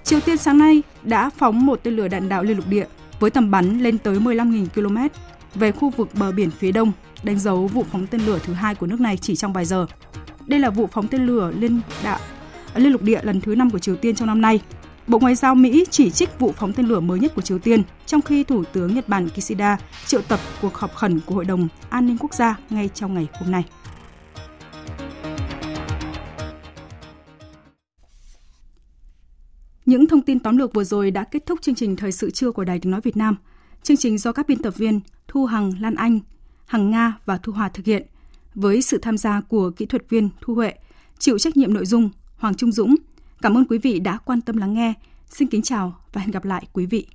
Triều Tiên sáng nay đã phóng một tên lửa đạn đạo liên lục địa với tầm bắn lên tới 15.000 km về khu vực bờ biển phía đông, đánh dấu vụ phóng tên lửa thứ hai của nước này chỉ trong vài giờ. Đây là vụ phóng tên lửa liên đạo à, liên lục địa lần thứ 5 của Triều Tiên trong năm nay. Bộ Ngoại giao Mỹ chỉ trích vụ phóng tên lửa mới nhất của Triều Tiên, trong khi Thủ tướng Nhật Bản Kishida triệu tập cuộc họp khẩn của Hội đồng An ninh Quốc gia ngay trong ngày hôm nay. Những thông tin tóm lược vừa rồi đã kết thúc chương trình Thời sự trưa của Đài tiếng nói Việt Nam. Chương trình do các biên tập viên Thu Hằng, Lan Anh, Hằng Nga và Thu Hòa thực hiện với sự tham gia của kỹ thuật viên Thu Huệ, chịu trách nhiệm nội dung Hoàng Trung Dũng. Cảm ơn quý vị đã quan tâm lắng nghe. Xin kính chào và hẹn gặp lại quý vị.